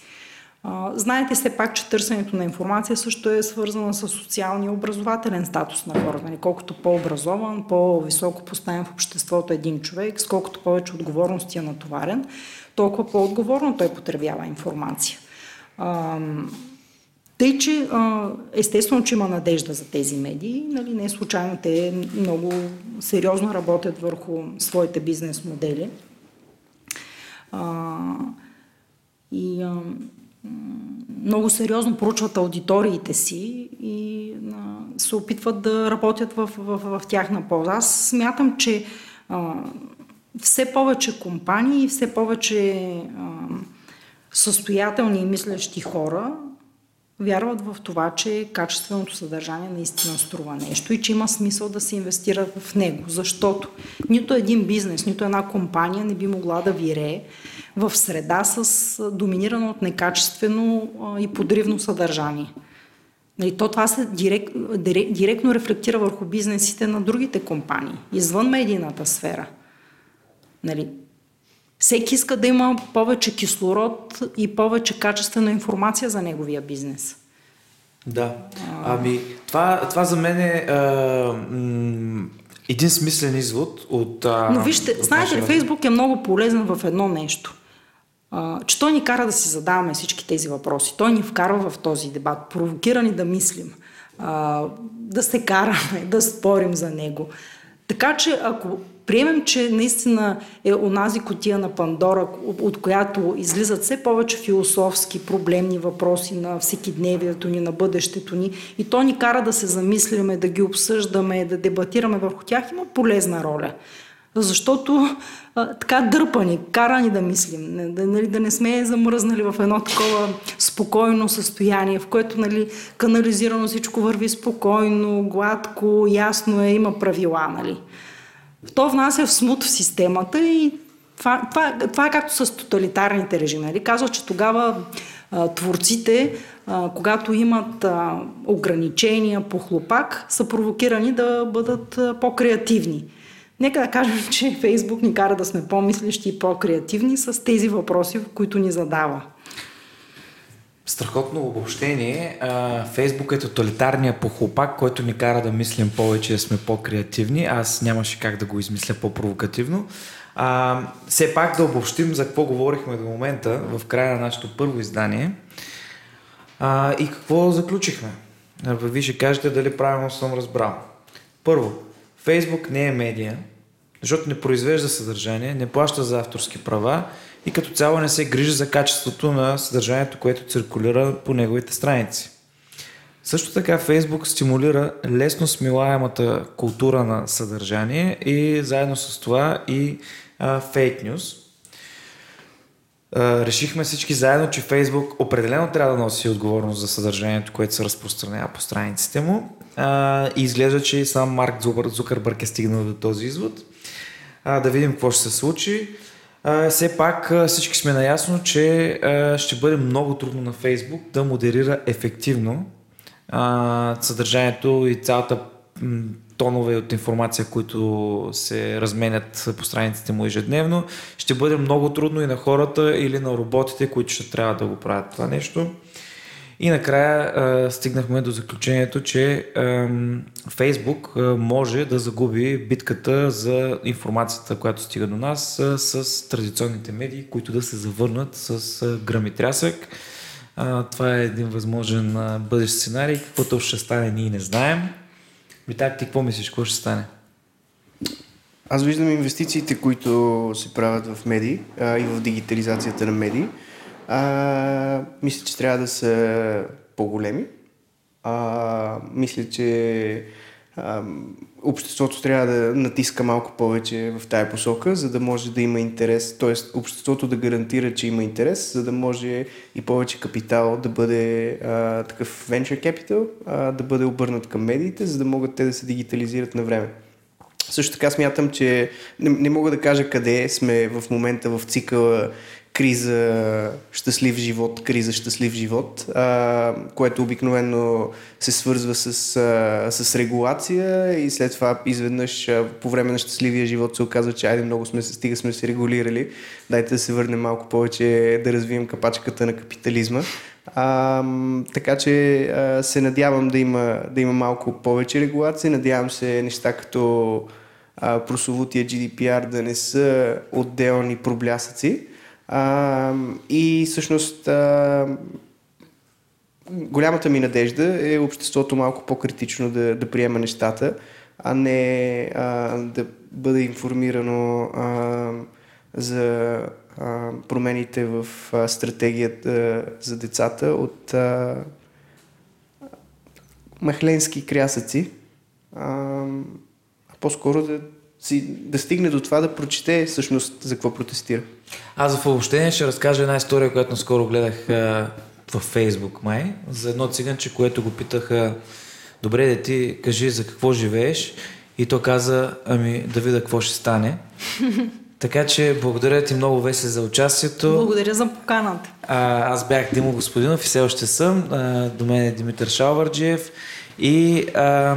Знаете все пак, че търсенето на информация също е свързано с социалния образователен статус на хората. Нали, колкото по-образован, по-високо поставен в обществото един човек, с колкото повече отговорности е натоварен, толкова по-отговорно той потребява информация. Тъй, че естествено, че има надежда за тези медии. Нали, не случайно те много сериозно работят върху своите бизнес модели. и много сериозно проучват аудиториите си и се опитват да работят в, в, в, тяхна полза. Аз смятам, че все повече компании все повече а, състоятелни и мислещи хора вярват в това, че качественото съдържание наистина струва нещо и че има смисъл да се инвестира в него. Защото нито един бизнес, нито една компания не би могла да вирее в среда с доминирано от некачествено и подривно съдържание. Нали, то това се директ, директно рефлектира върху бизнесите на другите компании, извън медийната сфера. Нали, всеки иска да има повече кислород и повече качествена информация за неговия бизнес. Да. Ами, това, това за мен е а, м- един смислен извод от. А, Но вижте, знаете ли, Фейсбук е много полезен в едно нещо. А, че той ни кара да си задаваме всички тези въпроси. Той ни вкарва в този дебат, провокира ни да мислим, а, да се караме, да спорим за него. Така че ако приемем, че наистина е онази котия на Пандора, от която излизат все повече философски проблемни въпроси на всекидневието ни, на бъдещето ни и то ни кара да се замисляме, да ги обсъждаме, да дебатираме върху тях, има полезна роля. Защото а, така дърпа ни, кара ни да мислим, да, нали, да не сме замръзнали в едно такова спокойно състояние, в което нали, канализирано всичко върви спокойно, гладко, ясно е, има правила. Нали. То внася в смут в системата и това, това, това е както с тоталитарните режими. Нали? Казва, че тогава творците, когато имат ограничения по хлопак, са провокирани да бъдат по-креативни. Нека да кажем, че Фейсбук ни кара да сме по-мислещи и по-креативни с тези въпроси, които ни задава. Страхотно обобщение. Фейсбук е тоталитарния похлопак, който ни кара да мислим повече, да сме по-креативни. Аз нямаше как да го измисля по-провокативно. А, все пак да обобщим за какво говорихме до момента в края на нашето първо издание а, и какво заключихме. Вие ще кажете дали правилно съм разбрал. Първо, Фейсбук не е медия, защото не произвежда съдържание, не плаща за авторски права и като цяло не се грижи за качеството на съдържанието, което циркулира по неговите страници. Също така Фейсбук стимулира лесно смилаемата култура на съдържание и заедно с това и фейк нюз. Решихме всички заедно, че Фейсбук определено трябва да носи отговорност за съдържанието, което се разпространява по страниците му. А, и изглежда, че и сам Марк Зукърбърг е стигнал до този извод. А, да видим какво ще се случи. Все пак всички сме наясно, че ще бъде много трудно на Фейсбук да модерира ефективно съдържанието и цялата тонове от информация, които се разменят по страниците му ежедневно. Ще бъде много трудно и на хората или на роботите, които ще трябва да го правят това нещо. И накрая а, стигнахме до заключението, че Фейсбук може да загуби битката за информацията, която стига до нас а, с традиционните медии, които да се завърнат с а, гръм и трясък. А, това е един възможен а, бъдещ сценарий. Каквото ще стане, ние не знаем. Витак, ти какво мислиш, какво ще стане? Аз виждам инвестициите, които се правят в медии а, и в дигитализацията на медии. А, мисля, че трябва да са по-големи. А, мисля, че а, обществото трябва да натиска малко повече в тая посока, за да може да има интерес, т.е. обществото да гарантира, че има интерес, за да може и повече капитал да бъде а, такъв venture capital, а, да бъде обърнат към медиите, за да могат те да се дигитализират на време. Също така смятам, че не, не мога да кажа къде сме в момента в цикъла криза щастлив живот, криза щастлив живот, а, което обикновено се свързва с, а, с регулация и след това изведнъж а, по време на щастливия живот се оказва, че айде много сме се, стига сме се регулирали, дайте да се върнем малко повече да развием капачката на капитализма. А, така че а, се надявам да има, да има малко повече регулация, надявам се неща като а, прословутия GDPR да не са отделни проблясъци, а, и всъщност а, голямата ми надежда е обществото малко по-критично да, да приема нещата, а не а, да бъде информирано а, за а, промените в а, стратегията за децата от а, махленски крясъци, а, а по-скоро да, си, да стигне до това да прочете всъщност за какво протестира. Аз в обобщение ще разкажа една история, която наскоро гледах а, във Фейсбук май, за едно циганче, което го питаха добре да ти кажи за какво живееш и то каза, ами да видя какво ще стане. Така че благодаря ти много, Весе, за участието. Благодаря за поканата. А, аз бях Димо Господинов и все още съм. А, до мен е Димитър Шалварджиев. И а,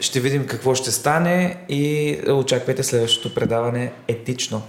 ще видим какво ще стане и очаквайте следващото предаване етично.